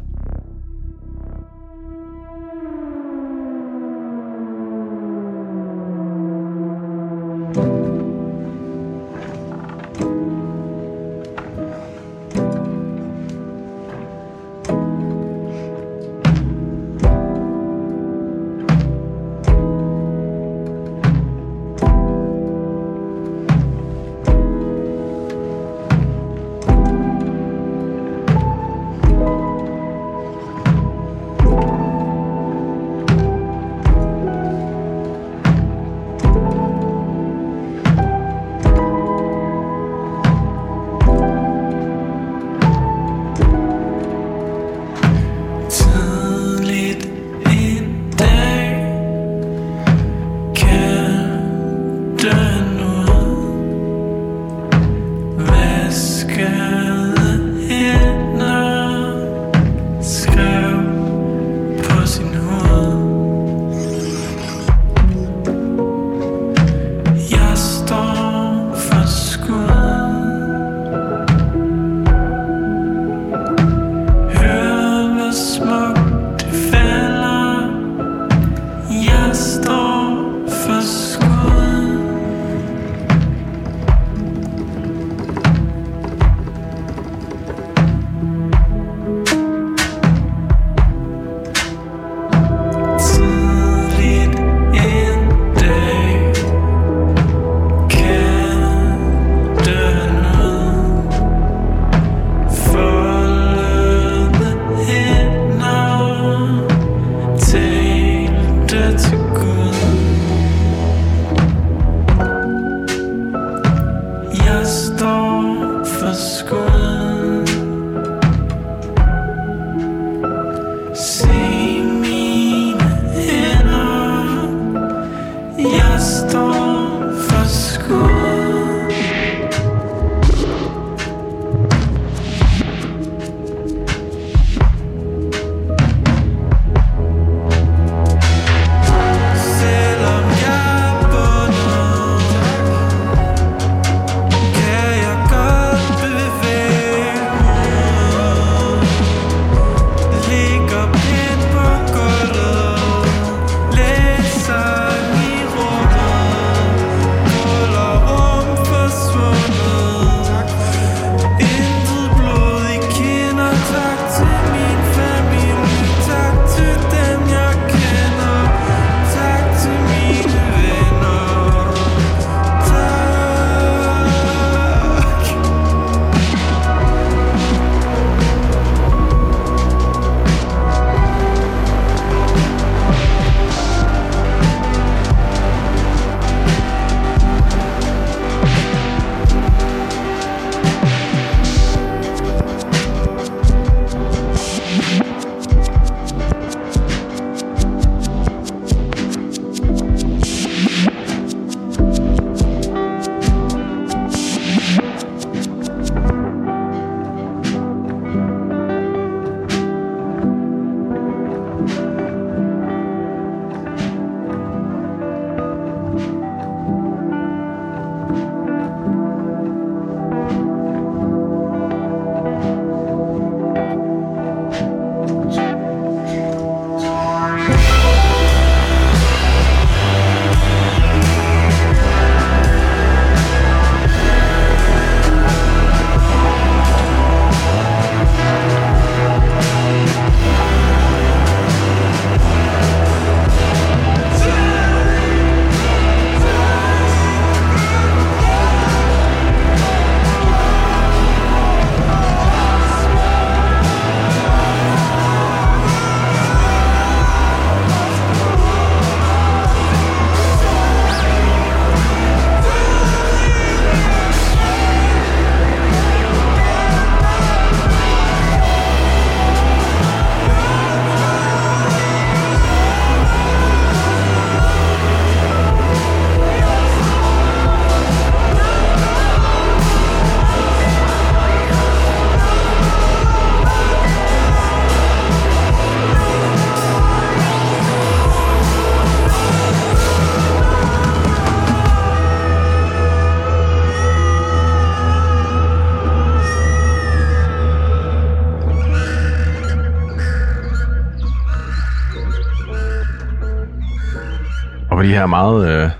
Her meget øh,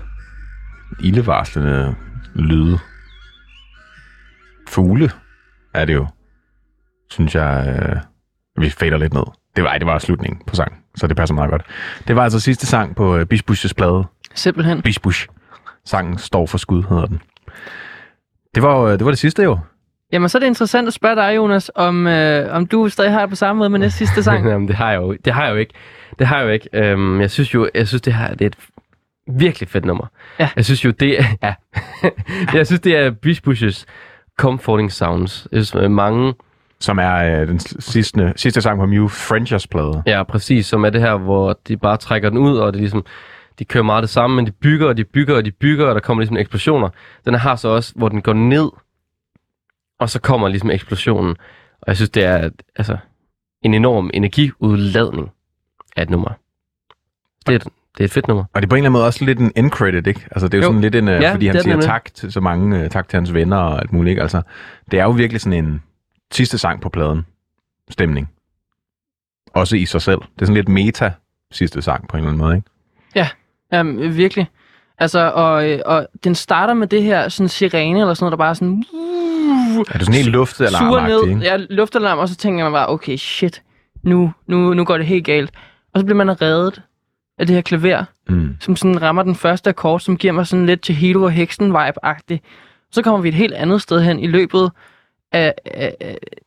ildevarslende lyde. Fugle er det jo, synes jeg, øh, vi fader lidt ned. Det var, ej, det var slutningen på sangen, så det passer meget godt. Det var altså sidste sang på øh, Bish Bushes plade. Simpelthen. Bish Bush. Sangen står for skud, hedder den. Det var, jo- det var det sidste jo. Jamen, så er det interessant at spørge dig, Jonas, om, øh, om du stadig har det på samme måde med næste sidste sang. Jamen, det har jeg jo, det har jeg jo ikke. Det har jeg jo ikke. Øhm, jeg synes jo, jeg synes, det her det er et virkelig fedt nummer. Ja. Jeg synes jo, det er... Ja. jeg synes, det er Beach Bushes Comforting Sounds. Jeg synes, øh, mange... Som er øh, den sidste, sidste sang på Mew Frenchers plade. Ja, præcis. Som er det her, hvor de bare trækker den ud, og det er ligesom... De kører meget det samme, men de bygger, og de bygger, og de bygger, og der kommer ligesom eksplosioner. Den har så også, hvor den går ned, og så kommer ligesom eksplosionen. Og jeg synes, det er altså, en enorm energiudladning af et nummer. Det er, det er et fedt nummer. Og det er på en eller anden måde også lidt en end credit, ikke? Altså det er jo, Jo. sådan lidt en, øh, Ja, fordi han er siger det tak til så mange, øh, tak til hans venner og alt muligt, ikke? Altså, det er jo virkelig sådan en sidste sang på pladen stemning. Også i sig selv. Det er sådan lidt meta sidste sang på en eller anden måde, ikke? Jamen, øh, virkelig. Altså, og, øh, og den starter med det her sådan sirene eller sådan noget, der bare er sådan... Er det sådan helt luftet eller suger ned. ikke? Ja, luftalarm, og så tænker man bare, okay, shit, nu, nu, nu går det helt galt. Og så bliver man reddet af det her klaver, Mm. som sådan rammer den første akkord, som giver mig sådan lidt til Hilo og Heksen-vibe-agtigt. Så kommer vi et helt andet sted hen i løbet af, af,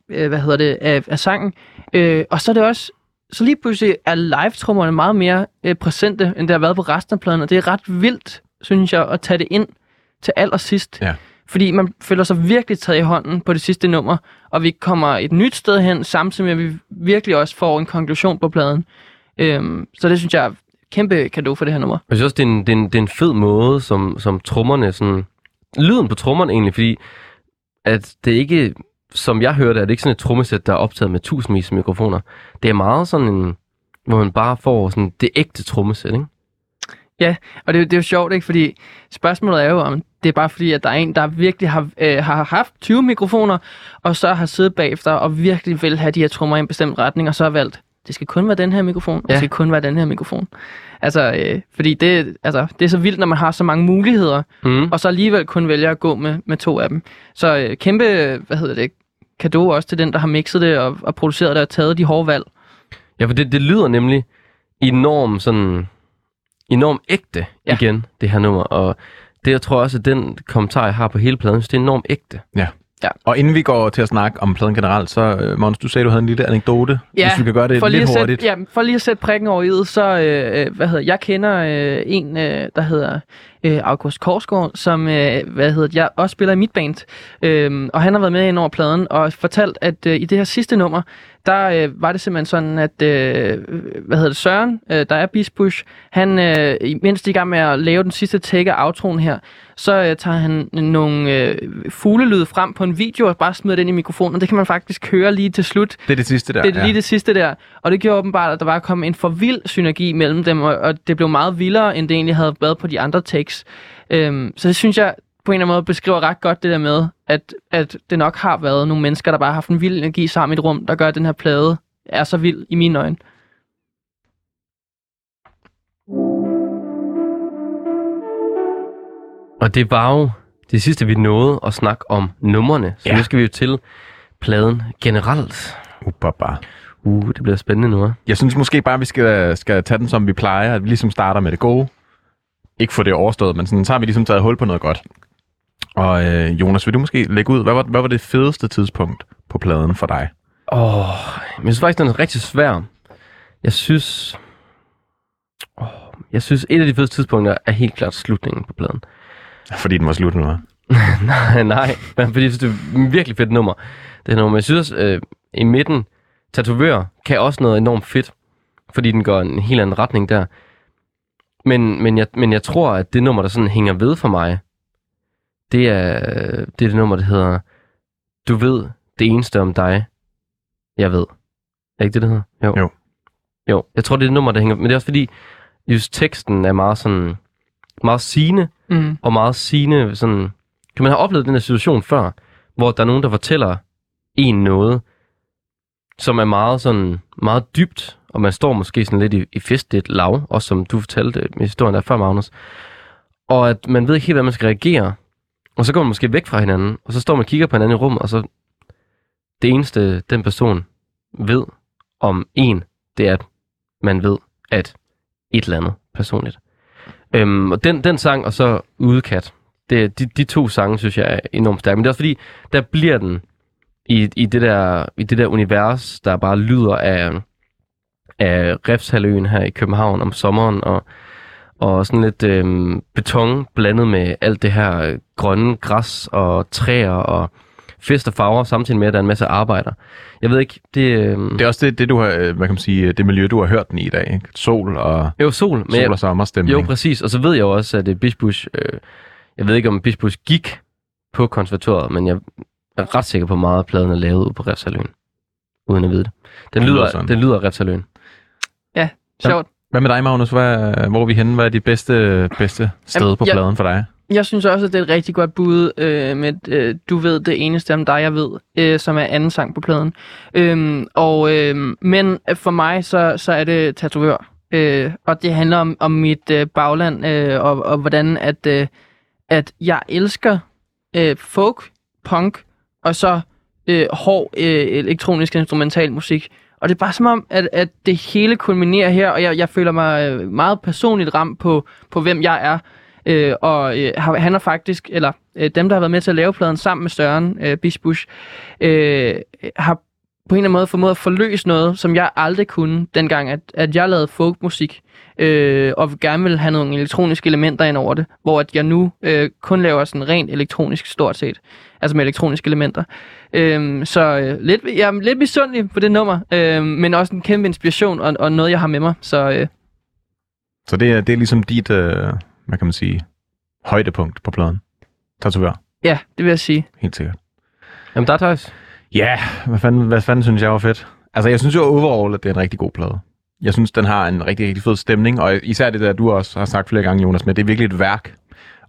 af, hvad hedder det, af, af sangen. Øh, og så er det også, så lige pludselig er live-trommerne meget mere øh, præsente, end det har været på resten af pladen, og det er ret vildt, synes jeg, at tage det ind til allersidst. Ja. Fordi man føler sig virkelig taget i hånden på det sidste nummer, og vi kommer et nyt sted hen, samtidig med, at vi virkelig også får en konklusion på pladen. Øhm, så det synes jeg kæmpe kado for det her nummer. Jeg synes også, det er en, det er en, det er en fed måde, som, som trommerne sådan... Lyden på trommerne egentlig, fordi at det ikke, som jeg hørte, er det ikke sådan et trommesæt, der er optaget med tusindvis af mikrofoner. Det er meget sådan en, hvor man bare får sådan det ægte trommesæt, ikke? Og det, det er jo sjovt, ikke? Fordi spørgsmålet er jo, om det er bare fordi, at der er en, der virkelig har, øh, har haft 20 mikrofoner, og så har siddet bagefter og virkelig vil have de her trommer i en bestemt retning, og så har valgt, det skal kun være den her mikrofon, og Ja. det skal kun være den her mikrofon. Altså, øh, fordi det, altså, det er så vildt, når man har så mange muligheder, Mm. og så alligevel kun vælger at gå med, med to af dem. Så øh, kæmpe, hvad hedder det, kado også til den, der har mixet det og, og produceret det og taget de hårde valg. Ja, for det, det lyder nemlig enormt sådan, enormt ægte Ja. ja. igen, det her nummer. Og det, jeg tror også, at den kommentar, jeg har på hele pladen, synes, det er enormt ægte. Og inden vi går til at snakke om pladen generelt, så øh, Måns, du sagde, du havde en lille anekdote. Ja, Hvis vi kan gøre det for lige lidt at hurtigt. Sætte, ja, for lige at sætte prikken over i så øh, øh, hvad hedder, jeg kender øh, en, øh, der hedder øh, August Korsgaard, som øh, hvad hedder, jeg også spiller i mit band. Øh, og han har været med ind over pladen og fortalt, at øh, i det her sidste nummer, der øh, var det simpelthen sådan, at øh, hvad hedder det, Søren, øh, der er Beast Bush, han, øh, mens de er i gang med at lave den sidste take af outroen her, så øh, tager han nogle øh, fuglelyde frem på en video og bare smider den i mikrofonen, og det kan man faktisk høre lige til slut. Det er det sidste der. Det er lige det sidste der. Og det gjorde åbenbart, at der var kommet en for vild synergi mellem dem, og, og det blev meget vildere, end det egentlig havde været på de andre takes. Øhm, så det synes jeg på en eller anden måde beskriver ret godt det der med, at, at det nok har været nogle mennesker, der bare har haft en vild energi sammen i et rum, der gør, at den her plade er så vild i mine øjne. Og det var jo det sidste, vi nåede at snakke om numrene. Så Ja. nu skal vi jo til pladen generelt. Baba. Uh, det bliver spændende nu, hva'? Jeg synes måske bare, vi skal, skal tage den, som vi plejer. At vi ligesom starter med det gode. Ikke få det overstået, men sådan, så har vi ligesom taget hul på noget godt. Og øh, Jonas, vil du måske lægge ud, hvad var, hvad var det fedeste tidspunkt på pladen for dig? Åh, oh, men jeg synes faktisk, den er rigtig svær. Jeg synes... Oh, jeg synes, et af de fedeste tidspunkter er helt klart slutningen på pladen. Fordi den var slut nu, nej, nej, men fordi jeg synes, det er et virkelig fedt nummer. Det er nummer, jeg synes også, øh, i midten, Tatovør kan også noget enormt fedt, fordi den går en helt anden retning der. Men, men, jeg, men jeg tror, at det nummer, der sådan hænger ved for mig, det er det, er det nummer, der hedder Du ved det eneste om dig, jeg ved. Er ikke det, det hedder? Jo. Jo. Jo, jeg tror, det er det nummer, der hænger Men det er også fordi, just teksten er meget sådan, meget sigende, Mm. og meget sigende sådan... Kan man have oplevet den her situation før, hvor der er nogen, der fortæller en noget, som er meget sådan meget dybt og man står måske sådan lidt i, i festligt lav, også som du fortalte med historien der før, Magnus, og at man ved ikke helt, hvad man skal reagere, og så går man måske væk fra hinanden, og så står man og kigger på hinanden i rummet, og så det eneste, den person ved om en, det er, at man ved, at et eller andet personligt. Øhm, og den, den sang, og så Udekat, det, de, de to sange, synes jeg er enormt stærke. Men det er også fordi, der bliver den i, i, det, der, i det der univers, der bare lyder af, af Refshaløen her i København om sommeren, og, og sådan lidt øhm, beton blandet med alt det her øh, grønne græs og træer og fest og farver, samtidig med, at der er en masse arbejder. Jeg ved ikke, det... Øhm, Det er også det, det, du har, øh, hvad kan man sige, det miljø, du har hørt den i i dag. Ikke? Sol og, jo, sol, men sol jeg, og sommerstemning. Jo, præcis. Og så ved jeg jo også, at Bisbush... Øh, jeg ved ikke, om Bisbush gik på konservatoriet, men jeg er ret sikker på, at meget af pladen er lavet ude på Refsaløen. Uden at vide det. Den Det lyder den lyder Refsaløen. Sjovt. Hvad med dig, Magnus? Hvad, hvor er vi henne? Hvad er dit bedste, bedste sted Jamen, på jeg- pladen for dig? Jeg synes også, at det er et rigtig godt bud øh, med øh, Du ved det eneste om dig, jeg ved, øh, som er anden sang på pladen. Øhm, og, øh, men for mig, så, så er det tatovør. Øh, og det handler om, om mit øh, bagland, øh, og, og hvordan at, øh, at jeg elsker øh, folk, punk, og så øh, hård øh, elektronisk instrumental musik. Og det er bare som om, at, at det hele kulminerer her, og jeg, jeg føler mig øh, meget personligt ramt på, på hvem jeg er. Øh, og øh, han har faktisk, eller øh, dem, der har været med til at lave pladen sammen med Søren øh, Bisbush, øh, har på en eller anden måde formået at forløse noget, som jeg aldrig kunne, dengang at, at jeg lavede folkmusik, øh, og gerne ville have nogle elektroniske elementer ind over det, hvor at jeg nu øh, kun laver sådan rent elektronisk stort set, altså med elektroniske elementer. Øh, så øh, lidt, jeg er lidt misundelig på det nummer, øh, men også en kæmpe inspiration og, og noget, jeg har med mig. Så øh, Så det er, det er ligesom dit, øh, hvad kan man sige, højdepunkt på pladen. Tatovør, ja, det vil jeg sige. helt sikkert. Jamen, der er Thijs. Ja, hvad fanden, hvad fanden synes jeg var fedt? Altså, jeg synes jo overall, at det er en rigtig god plade. Jeg synes, den har en rigtig, rigtig fed stemning, og især det der, du også har sagt flere gange, Jonas, med, det er virkelig et værk.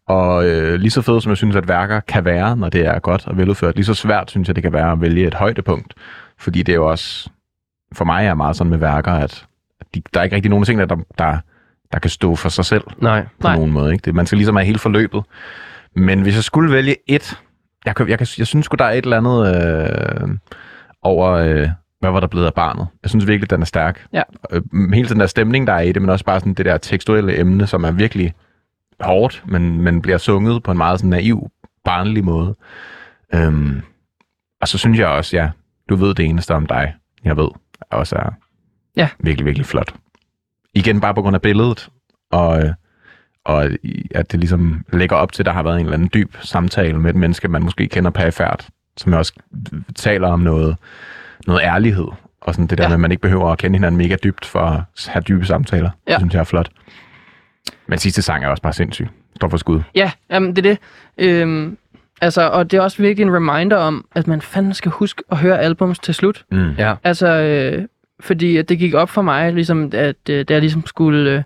Og øh, lige så fedt, som jeg synes, at værker kan være, når det er godt og veludført, lige så svært synes jeg, det kan være at vælge et højdepunkt. Fordi det er jo også, for mig er meget sådan med værker, at de, der er ikke rigtig nogen ting, der, der, der kan stå for sig selv Nej. på Nej. nogen måde. Ikke? Det, man skal ligesom have hele forløbet. Men hvis jeg skulle vælge et, jeg, kan, jeg, kan, jeg synes sgu, der er et eller andet øh, over, øh, hvad var der blevet af barnet. Jeg synes virkelig, den er stærk. Ja. Øh, hele den der stemning, der er i det, men også bare sådan det der tekstuelle emne, som er virkelig hårdt, men, men bliver sunget på en meget sådan naiv, barnlig måde. Øhm, og så synes jeg også, ja, du ved det eneste om dig, jeg ved, også er Ja. virkelig, virkelig flot. Igen bare på grund af billedet, og, øh, og at det ligesom lægger op til, at der har været en eller anden dyb samtale med et menneske, man måske kender perifært, som også taler om noget, noget ærlighed, og sådan det der Ja. med, at man ikke behøver at kende hinanden mega dybt for at have dybe samtaler. Ja. Det synes jeg er flot. Men sidste sang er også bare sindssyg. Står for skud. Ja, jamen, det er det. Øhm, altså, og det er også virkelig en reminder om, at man fandme skal huske at høre albums til slut. Mm. Ja. Altså, øh, fordi at det gik op for mig, ligesom, at øh, da jeg ligesom skulle øh,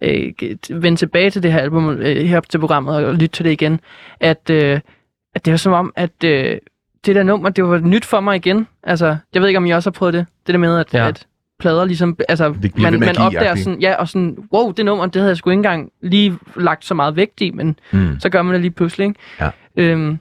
øh, vende tilbage til det her album, øh, her til programmet og lytte til det igen, at, øh, at det var som om, at øh, det der nummer, det var nyt for mig igen. Altså, jeg ved ikke, om I også har prøvet det. Det der med, at, Ja. at plader ligesom, altså, man, man opdager sådan, ja, og sådan, wow, det nummer, det havde jeg sgu ikke engang lige lagt så meget vægt i, men Mm. så gør man det lige pludselig, ikke? Ja. Øhm,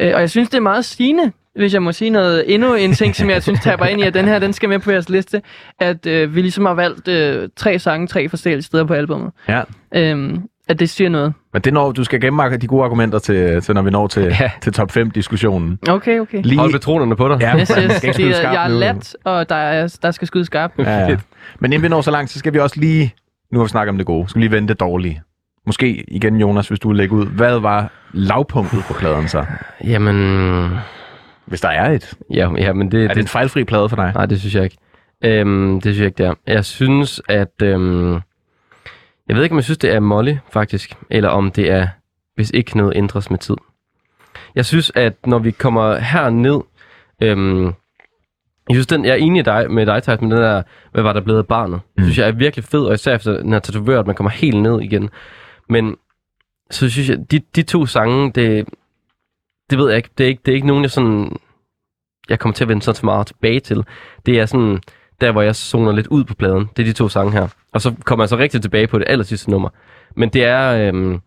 øh, og jeg synes, det er meget sigende, hvis jeg må sige noget, endnu en ting, som jeg synes taber ind i, at den her, den skal med på jeres liste, at øh, vi ligesom har valgt øh, tre sange, tre forskellige steder på albumet. Ja. Øhm, at det siger noget. Men det når, du skal gemme de gode argumenter til, til når vi når til, Ja. til top 5-diskussionen. Okay, okay. Lige, Hold patronerne på dig. Ja, Yes, yes. skal ikke er- skarpt jeg er lat, og der, er, der skal skyde skarpt. Ja, ja. Men inden vi når så langt, så skal vi også lige, nu har vi snakket om det gode, skal vi lige vende det dårlige. Måske igen, Jonas, hvis du vil lægge ud. Hvad var lavpunktet på pladen så? Jamen, Hvis der er et. ja, ja men det, Er det en fejlfri plade for dig? Nej, det synes jeg ikke. Øhm, det synes jeg ikke, det er. Jeg synes, at... Øhm, jeg ved ikke, om jeg synes, det er Molly, faktisk. Eller om det er, hvis ikke noget ændres med tid. Jeg synes, at når vi kommer herned... Øhm, jeg synes, den, jeg er enig dig, med dig, Thijs, med den der, hvad var der blevet af barnet? Mm. synes jeg er virkelig fed, og især efter den her tatovør, at man kommer helt ned igen. Men så synes jeg, de, de to sange, det, det ved jeg ikke, det er ikke, det er ikke nogen, jeg sådan, jeg kommer til at vende så meget tilbage til. Det er sådan, der hvor jeg zoner lidt ud på pladen. Det er de to sange her. Og så kommer jeg så rigtig tilbage på det aller sidste nummer. Men det er, øhm,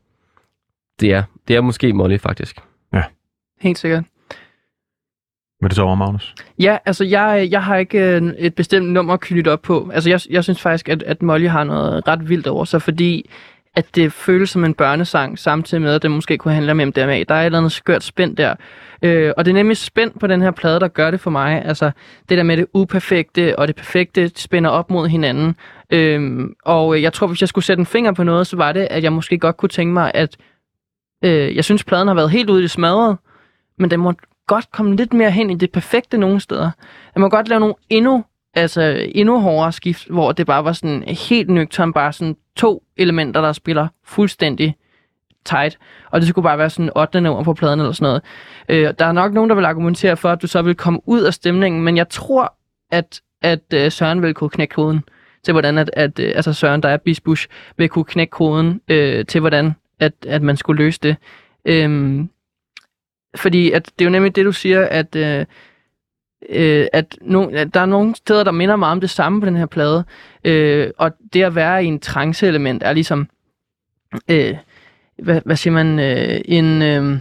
det er, det er måske Molly faktisk. Helt sikkert. Vil du så over, Magnus? Ja, altså jeg, jeg har ikke øh, et bestemt nummer knyttet op på. Altså jeg, jeg synes faktisk, at, at Molly har noget ret vildt over sig, fordi at det føles som en børnesang, samtidig med, at det måske kunne handle om MDMA. Der er et eller andet skørt spænd der. Øh, og det er nemlig spænd på den her plade, der gør det for mig. Altså det der med det uperfekte og det perfekte spænder op mod hinanden. Øhm, øh, og jeg tror, hvis jeg skulle sætte en finger på noget, så var det, at jeg måske godt kunne tænke mig, at øh, jeg synes, pladen har været helt ude i det smadrede, men den må godt komme lidt mere hen i det perfekte nogle steder. Jeg må godt lave nogle endnu, altså endnu hårdere skift, hvor det bare var sådan helt nøgtern, bare sådan to elementer, der spiller fuldstændig tight. Og det skulle bare være sådan 8. nummer på pladen eller sådan noget. Øh, der er nok nogen, der vil argumentere for, at du så vil komme ud af stemningen, men jeg tror, at, at øh, Søren vil kunne knække koden til, hvordan at, at øh, altså Søren, der er Bisbush, vil kunne knække koden øh, til, hvordan at, at man skulle løse det. Øhm, fordi at det er jo nemlig det, du siger, at, øh, øh, at, no, at der er nogle steder, der minder meget om det samme på den her plade. Øh, og det at være i en trance-element er ligesom, øh, hvad, hvad siger man, øh, en... Øh,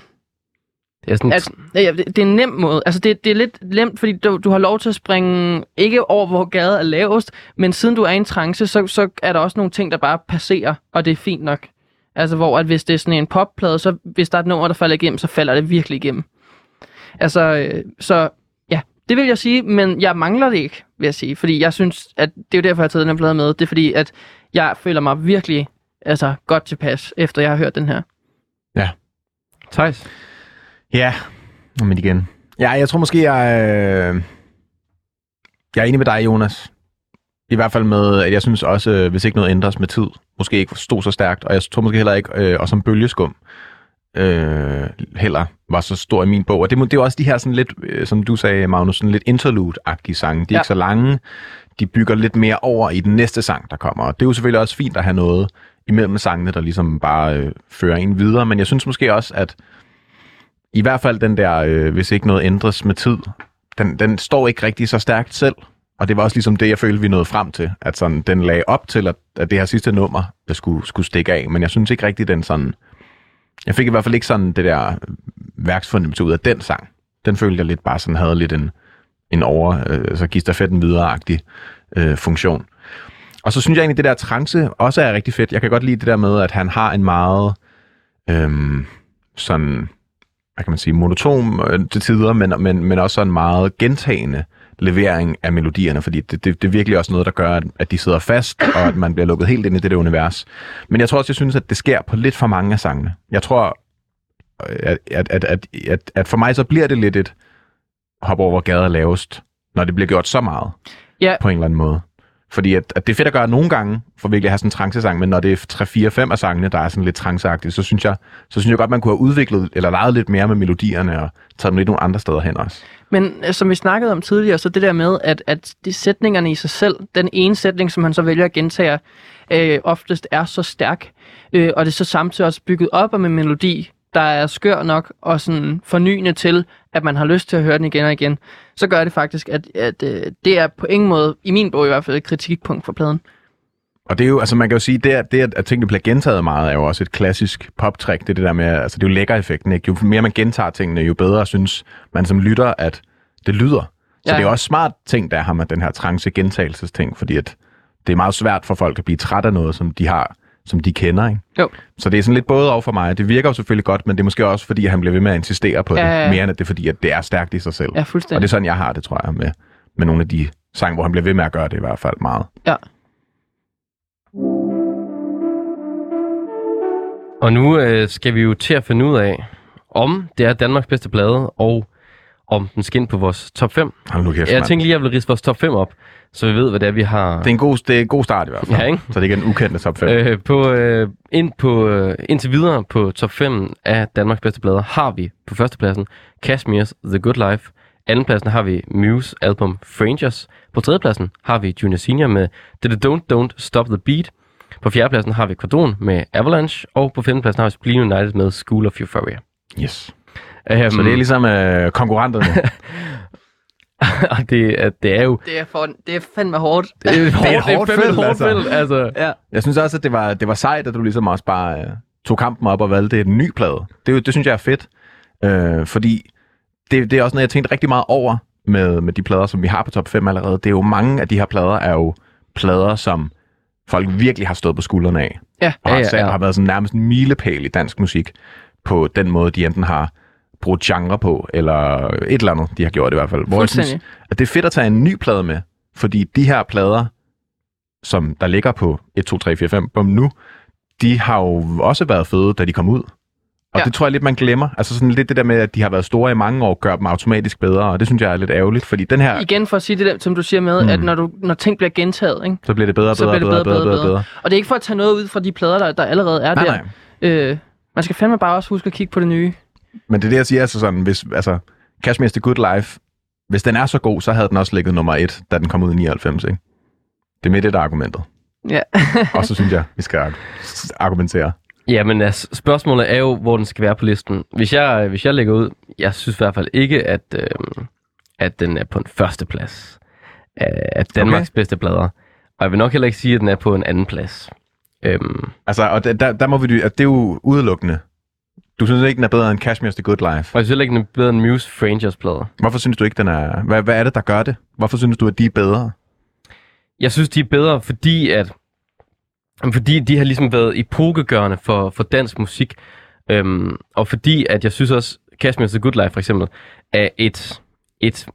Det er sådan, at, ja, det, det er en nem måde. Altså, det, det er lidt nemt, fordi du, du har lov til at springe, ikke over, hvor gaden er lavest, men siden du er i en trance, så, så er der også nogle ting, der bare passerer, og det er fint nok. Altså, hvor at hvis det er sådan en popplade, så hvis der er et nummer, der falder igennem, så falder det virkelig igennem. Altså, øh, så det vil jeg sige, men jeg mangler det ikke, vil jeg sige. Fordi jeg synes, at det er jo derfor, jeg har taget den her plade med. Det er fordi, at jeg føler mig virkelig altså, godt tilpas, efter jeg har hørt den her. Thijs. Ja, men igen. Ja, jeg tror måske, jeg, øh, jeg er enig med dig, Jonas. I hvert fald med, at jeg synes også, øh, hvis ikke noget ændres med tid, måske ikke stod så stærkt, og jeg tror måske heller ikke, øh, og som bølgeskum, øh, heller var så stor i min bog. Og det, det er også de her sådan lidt, øh, som du sagde, Magnus, sådan lidt interlude-agtige sange. De er Ja. ikke så lange, de bygger lidt mere over i den næste sang, der kommer. Og det er jo selvfølgelig også fint at have noget imellem sangene, der ligesom bare øh, fører en videre. Men jeg synes måske også, at i hvert fald den der, øh, hvis ikke noget ændres med tid, den, den står ikke rigtig så stærkt selv. Og det var også ligesom det, jeg følte, vi nåede frem til. At sådan, den lagde op til, at, at det her sidste nummer der skulle, skulle stikke af. Men jeg synes ikke rigtig, den sådan... Jeg fik i hvert fald ikke sådan det der værksfundament ud af den sang. Den følte jeg lidt bare sådan havde lidt en, en over, øh, så give stafetten videre-agtig øh, funktion. Og så synes jeg egentlig, det der trance også er rigtig fedt. Jeg kan godt lide det der med, at han har en meget øhm, sådan, hvad kan man sige, monoton øh, til tider, men, men, men også sådan meget gentagende levering af melodierne, fordi det, det, det er virkelig også noget, der gør, at, at de sidder fast, og at man bliver lukket helt ind i det der univers. Men jeg tror også, jeg synes, at det sker på lidt for mange af sangene. Jeg tror, at, at, at, at, at, at for mig så bliver det lidt et hop over, gader er lavest, når det bliver gjort så meget Ja. på en eller anden måde. Fordi at, at det er fedt at gøre nogle gange, for virkelig at have sådan en trancesang, men når det er 3, 4, 5 af sangene, der er sådan lidt tranceagtige, så synes jeg, så synes jeg godt, man kunne have udviklet, eller leget lidt mere med melodierne, og taget dem lidt nogle andre steder hen også. Men øh, som vi snakkede om tidligere, så det der med, at, at de sætningerne i sig selv, den ene sætning, som han så vælger at gentage, øh, oftest er så stærk, øh, og det er så samtidig også bygget op om en melodi, der er skør nok og sådan fornyende til, at man har lyst til at høre den igen og igen, så gør det faktisk, at, at øh, det er på ingen måde, i min bog i hvert fald, et kritikpunkt for pladen. Og det er jo, altså man kan jo sige, det, at, det at, tingene bliver gentaget meget, er jo også et klassisk poptrick. Det er det der med, altså det er jo lækker-effekten, ikke? Jo mere man gentager tingene, jo bedre synes man som lytter, at det lyder. Så Ja. det er også smart ting, der har med den her trance gentagelsesting, fordi at det er meget svært for folk at blive træt af noget, som de har, som de kender, ikke? Jo. Så det er sådan lidt både over for mig. Det virker jo selvfølgelig godt, men det er måske også, fordi han bliver ved med at insistere på Ja, det, ja, ja. mere end at det er, fordi at det er stærkt i sig selv. Ja, Og fuldstændig. det er sådan, jeg har det, tror jeg, med, med nogle af de sange, hvor han bliver ved med at gøre det i hvert fald meget. Ja. Og nu øh, skal vi jo til at finde ud af, om det er Danmarks bedste plade, og om den skal ind på vores top 5. Hold nu kæft, Jeg tænkte lige, at jeg vil ridse vores top 5 op, så vi ved, hvad det er, vi har Det er en god, det er en god start i hvert fald. Ja, ikke? Så det ikke er den ukendte top 5. øh, på, øh, ind på, øh, indtil videre på top 5 af Danmarks bedste plader har vi på førstepladsen Kashmir's The Good Life. Andenpladsen har vi Muse album Frangers. På tredjepladsen har vi Junior Senior med It Don't Don't Stop the Beat. På fjerdepladsen har vi Quadron med Avalanche. Og på femtepladsen har vi Spleen United med School of Euphoria. Yes. Um, Så det er ligesom øh, konkurrenterne. og det, er- det er jo... Det er, for, det er fandme hårdt. Det er, hårdt, et hårdt fandme et felt, hårdt altså. felt, altså. Ja. Jeg synes også, at det var, det var sejt, at du ligesom også bare øh, tog kampen op og valgte en ny plade. Det, er jo- det synes jeg er fedt, øh, fordi det, det er også noget, jeg tænkte rigtig meget over med, med de plader, som vi har på top 5 allerede. Det er jo mange af de her plader, er jo plader, som folk virkelig har stået på skuldrene af. Ja. Og Ja, har, ja, ja, ja. har været sådan nærmest en milepæl i dansk musik på den måde, de enten har brugt genre på, eller et eller andet, de har gjort i hvert fald. Hvor jeg synes, at det er fedt at tage en ny plade med, fordi de her plader, som der ligger på 1, 2, 3, 4, 5 bum nu, de har jo også været fede, da de kom ud. Og Ja. det tror jeg lidt, man glemmer. Altså sådan lidt det der med, at de har været store i mange år, gør dem automatisk bedre, og det synes jeg er lidt ærgerligt, fordi den her, Igen for at sige det der, som du siger med, Mm. at når, du, når ting bliver gentaget, ikke? så bliver det bedre, Så bedre, bliver det bedre, bedre, bedre, bedre, bedre, bedre. Og det er ikke for at tage noget ud fra de plader, der, der allerede er Nej, der. nej. Øh, man skal fandme bare også huske at kigge på det nye. Men det er det, jeg siger, altså sådan, hvis, altså, Cashmere's The Good Life, hvis den er så god, så havde den også ligget nummer et, da den kom ud i 99, ikke? Det er med det, der er argumentet. Ja. Og så synes jeg, vi skal arg- argumentere. Jamen, altså, spørgsmålet er jo, hvor den skal være på listen. Hvis jeg, hvis jeg lægger ud, jeg synes i hvert fald ikke, at, øh, at den er på en første plads af, af Danmarks okay. bedste plader. Og jeg vil nok heller ikke sige, at den er på en anden plads. Øhm, Altså, og der, der, der må vi, at det er jo udelukkende. Du synes ikke, den er bedre end Cashmere's The Good Life. og jeg synes ikke, den er bedre end Muse Frangers plader. Hvorfor synes du ikke, den er... Hvad, hvad er det, der gør det? Hvorfor synes du, at de er bedre? Jeg synes, de er bedre, fordi at fordi de har ligesom været epokegørende for, for dansk musik. Øhm, og fordi at jeg synes også, Cashmere's The Good Life for eksempel, er et, et,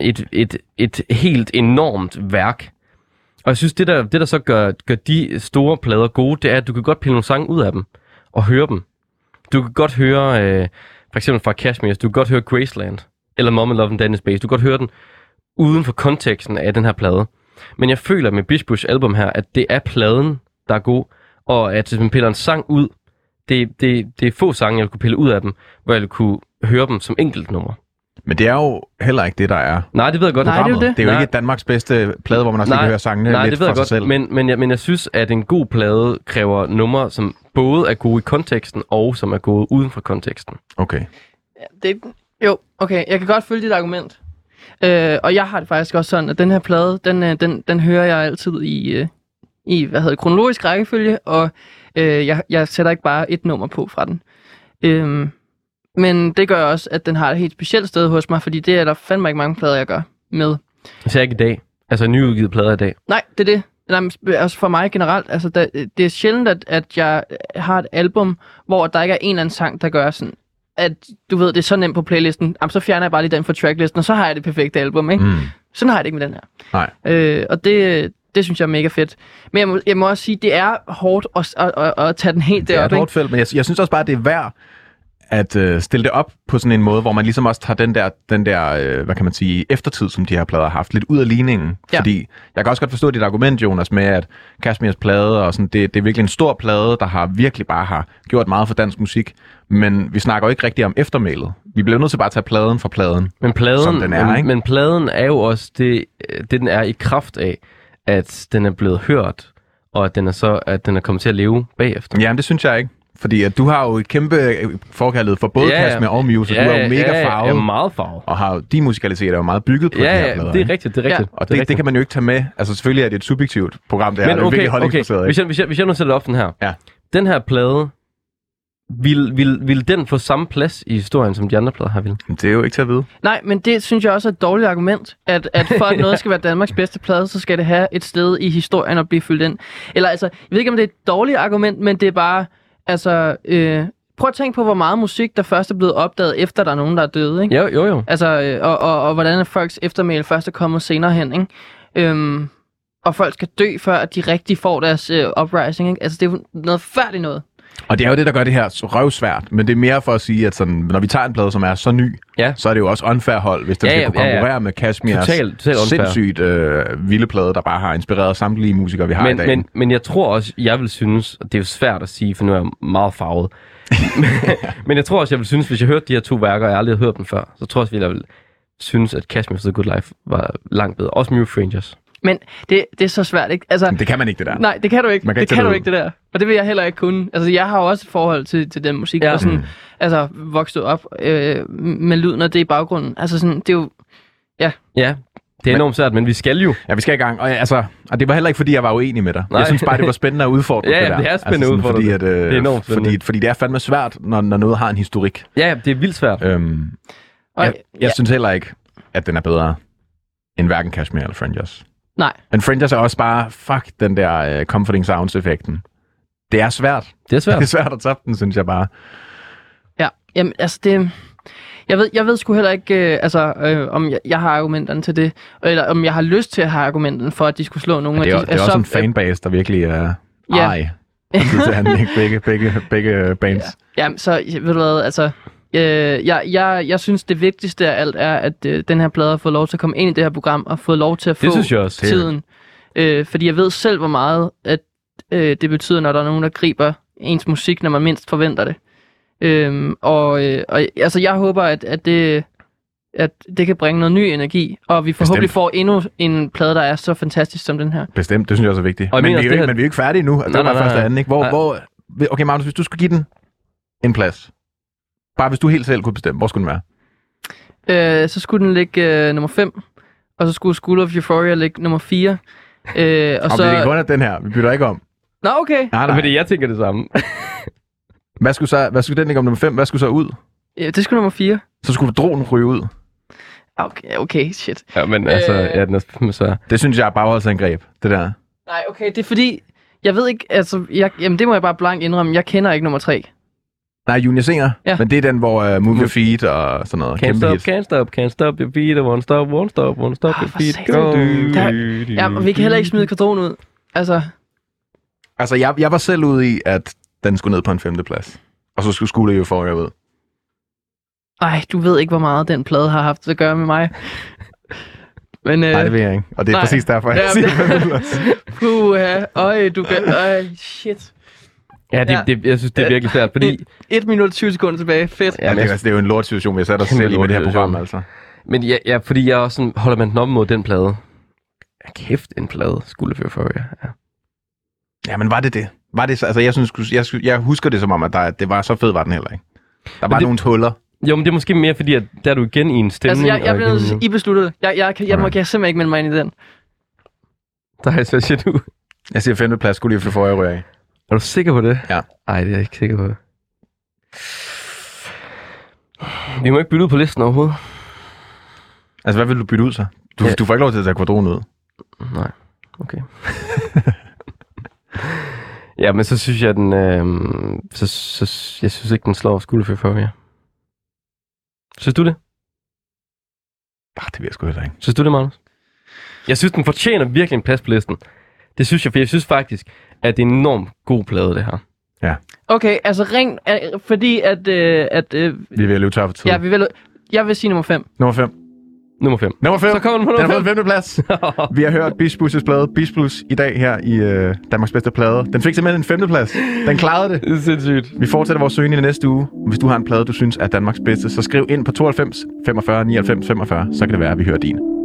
et, et, et helt enormt værk. Og jeg synes, det der, det der så gør, gør de store plader gode, det er, at du kan godt pille nogle sange ud af dem og høre dem. Du kan godt høre, øh, for eksempel fra Cashmere, du kan godt høre Graceland, eller Mom and Love and Danny Space. Du kan godt høre den uden for konteksten af den her plade. Men jeg føler med Bishbush album her, at det er pladen, der er god, og at hvis man piller en sang ud, det, det, det er få sange, jeg kunne pille ud af dem, hvor jeg kunne høre dem som enkelt nummer. Men det er jo heller ikke det, der er. Nej, det ved jeg godt. Nej, det er jo det. det er jo Nej. ikke Danmarks bedste plade, hvor man også Nej, kan høre sangene Nej, lidt det ved for jeg sig godt, selv. men, men, jeg, men jeg synes, at en god plade kræver numre, som både er gode i konteksten, og som er gode uden for konteksten. Okay. Det, jo, okay, jeg kan godt følge dit argument. Øh, og jeg har det faktisk også sådan, at den her plade, den, øh, den, den hører jeg altid i, øh, i hvad hedder det, kronologisk rækkefølge, og øh, jeg, jeg sætter ikke bare et nummer på fra den. Øh, men det gør også, at den har et helt specielt sted hos mig, fordi det er der fandme ikke mange plader, jeg gør med. Især ikke i dag. Altså nyudgivet plader i dag. Nej, det er det. Nej, altså for mig generelt, altså der, det er sjældent, at, at jeg har et album, hvor der ikke er en eller anden sang, der gør sådan, at du ved, det er så nemt på playlisten, jamen, så fjerner jeg bare lige den fra tracklisten, og så har jeg det perfekte album, ikke? Mm. Sådan har jeg det ikke med den her. Nej. Øh, og det, det synes jeg er mega fedt. Men jeg må, jeg må også sige, det er hårdt at, at, at, at tage den helt Det er derop, et hårdt felt, men jeg, jeg synes også bare, det er værd at øh, stille det op på sådan en måde, hvor man ligesom også tager den der, den der øh, hvad kan man sige, eftertid, som de her plader har haft, lidt ud af ligningen. Ja. Fordi jeg kan også godt forstå dit argument, Jonas, med at Kashmirs plade, og sådan, det, det er virkelig en stor plade, der har virkelig bare har gjort meget for dansk musik. Men vi snakker jo ikke rigtig om eftermælet. Vi bliver nødt til bare at tage pladen for pladen. Men pladen, Som den er, men, ikke? men pladen er jo også det, det, den er i kraft af, at den er blevet hørt, og at den er så at den er kommet til at leve bagefter. Jamen, det synes jeg ikke. Fordi at du har jo et kæmpe øh, forkærlighed for både Ja, ja. Kashmir og Muse, og du er jo mega ja, farvet. Ja, meget farvet. og har, de musikalitet er jo meget bygget på Ja, her ja, plader. det er rigtigt, det er rigtigt. Og det, det, det kan man jo ikke tage med. Altså selvfølgelig er det et subjektivt program, det er. Men det er okay, virkelig okay. Hvis, jeg, hvis, jeg, hvis jeg nu sætter op den her. Ja. Den her plade, vil, vil, vil den få samme plads i historien, som de andre plader har vil? Det er jo ikke til at vide. Nej, men det synes jeg også er et dårligt argument, at, at for at noget skal være Danmarks bedste plade, så skal det have et sted i historien at blive fyldt ind. Eller altså, jeg ved ikke, om det er et dårligt argument, men det er bare, altså, øh, prøv at tænke på, hvor meget musik, der først er blevet opdaget, efter der er nogen, der er døde, ikke? Jo, jo, jo. Altså, øh, og, og, og hvordan er folks eftermæl først er kommet senere hen, ikke? Øhm, og folk skal dø, før at de rigtig får deres øh, uprising, ikke? Altså, det er jo noget færdigt noget. Og det er jo det, der gør det her så røvsvært. Men det er mere for at sige, at sådan, når vi tager en plade, som er så ny, Ja. så er det jo også unfair hold, hvis den Ja, skal ja, kunne ja, ja. konkurrere med Kashmirs totalt unfair. sindssygt øh, vilde plade, der bare har inspireret samtlige musikere, vi har i Men, dag. men, men jeg tror også, jeg vil synes, og det er jo svært at sige, for nu er jeg meget farvet, men jeg tror også, jeg vil synes, hvis jeg hørte de her to værker, og jeg aldrig har hørt dem før, så tror jeg også, jeg vil synes, at for the Good Life var langt bedre. Også Mute Frangers. Men det, det er så svært, ikke? Altså, Men det kan man ikke, det der. Nej, det kan du ikke. Man kan det ikke kan det du ud. ikke, det der. Og det vil jeg heller ikke kunne. Altså, jeg har jo også et forhold til, til den musik, Ja. ja. og sådan, Mm. altså, vokset op øh, med lyden af det i baggrunden. Altså, sådan, det er jo, Ja, det er enormt svært, men vi skal jo. Ja, vi skal i gang. Og, altså, og det var heller ikke, fordi jeg var uenig med dig. Nej. Jeg synes bare, det var spændende at udfordre Ja, det ja, der. det er spændende at sådan, udfordre fordi, det. at, øh, Det er enormt spændende. fordi, fordi det er fandme svært, når, når noget har en historik. Ja, det er vildt svært. Øhm, Og, jeg, jeg synes heller ikke, at den er bedre end hverken Kashmir eller Fringes. Nej. Men Fringes er også bare, fuck den der uh, comforting sounds-effekten. Det er svært. Det er svært. Det er svært at toppe den, synes jeg bare. Ja, jamen altså det... Jeg ved, jeg ved sgu heller ikke, øh, altså, øh, om jeg, jeg har argumenterne til det, eller om jeg har lyst til at have argumenterne for, at de skulle slå nogle Og det er, af de... det er også så- en fanbase, der virkelig er Ja. ej. til han, ikke? Begge, begge, begge bands. Ja, Jamen, så ved du hvad, altså... Øh, jeg, jeg, jeg synes, det vigtigste af alt er, at øh, den her plade har fået lov til at komme ind i det her program, og fået lov til at få Det synes jeg også. tiden. Øh, fordi jeg ved selv, hvor meget at, øh, det betyder, når der er nogen, der griber ens musik, når man mindst forventer det. Øhm, og, øh, og altså, jeg håber, at, at, det, at det kan bringe noget ny energi, og vi forhåbentlig Bestemt. får endnu en plade, der er så fantastisk som den her. Bestemt, det synes jeg også er vigtigt. Og men, vi er her- men vi er jo ikke færdige nu. Det Nej, var bare nej, første nej. anden, ikke? Hvor, Nej. hvor, okay, Magnus, hvis du skulle give den en plads. Bare hvis du helt selv kunne bestemme, hvor skulle den være? Øh, så skulle den ligge øh, nummer 5, og så skulle School of Euphoria ligge nummer 4. Øh, og Og så... så... det er kun af den her. Vi bytter ikke om. Nå, okay. Nej, Nej. nej. Fordi jeg tænker det samme. Hvad skulle, så, hvad skulle den ligge om nummer 5? Hvad skulle så ud? Ja, det skulle nummer 4. Så skulle dronen ryge ud. Okay, okay, shit. ja, men altså, Øh. ja, den er svær. Det synes jeg er bagholdsangreb, det der. Nej, okay, det er fordi, jeg ved ikke, altså, jeg, jamen det må jeg bare blank indrømme, jeg kender ikke nummer 3. Nej, Junior Singer. Ja. Men det er den, hvor uh, Move Your Feet og sådan noget. Can't Kæmpe stop, hit. can't stop, can't stop your feet, won't stop, won't stop, won't stop Ah, your for feet. Go. Der- Ja, og vi kan heller ikke smide karton ud. Altså, Altså, jeg, jeg var selv ude i, at den skulle ned på en femteplads. Og så skulle School of Euphoria ud. ej, du ved ikke, hvor meget den plade har haft at gøre med mig. Men, øh, Nej, det ved jeg ikke. Og det er nej. præcis derfor, jeg Ja, siger det- puha, øj, du kan, øj, shit. Ja, det, det, jeg synes, det er virkelig svært, fordi... 1 minut og 20 sekunder tilbage, fedt. Ja, det, er, altså, det er jo en lort situation, vi har sat os Kæmpe selv i med det her program, altså. Men ja, ja, fordi jeg også sådan, holder man den op mod den plade. Ja, kæft, en plade skulle føre for jer. Ja. Ja, men var det det? Var det så, altså, jeg, synes, jeg, jeg husker det som om, at der, det var så fed var den heller ikke. Der var det- nogle huller. Jo, men det er måske mere fordi, at der er du igen i en stemning. Altså, jeg, jeg bliver igen- sige, I besluttede det. Jeg, jeg, kan- jeg, må, jeg kan simpelthen ikke melde mig ind i den. Der er så shit ud. Jeg siger femteplads, skulle lige få jeg ryger af. Er du sikker på det? Ja. Nej, det er jeg ikke sikker på. Vi må ikke bytte ud på listen overhovedet. Altså, hvad vil du bytte ud så? Du, Ja. du får ikke lov til at tage kvadronen ud. Nej, okay. ja, men så synes jeg, den... Øh, så, så, jeg synes ikke, den slår skuldefør for jer. Synes du det? Ah, det ved jeg sgu heller ikke. Synes du det, Magnus? Jeg synes, den fortjener virkelig en plads på listen. Det synes jeg, for jeg synes faktisk, at det er en enormt god plade, det her. Okay, altså ring, øh, fordi at, øh, at øh, Vi er ved at løbe tør for tid. ja, vi vil, jeg vil sige nummer 5. Nummer 5. Nummer 5. Nummer 5. Så kommer den på Den har nummer fået femteplads. Vi har hørt Blues' plade, Blues, i dag her i øh, Danmarks bedste plade. Den fik simpelthen en femteplads. Den klarede det. Det er sindssygt. Vi fortsætter vores søgning i næste uge. Hvis du har en plade, du synes er Danmarks bedste, så skriv ind på 92 45 99 45, så kan det være, at vi hører din.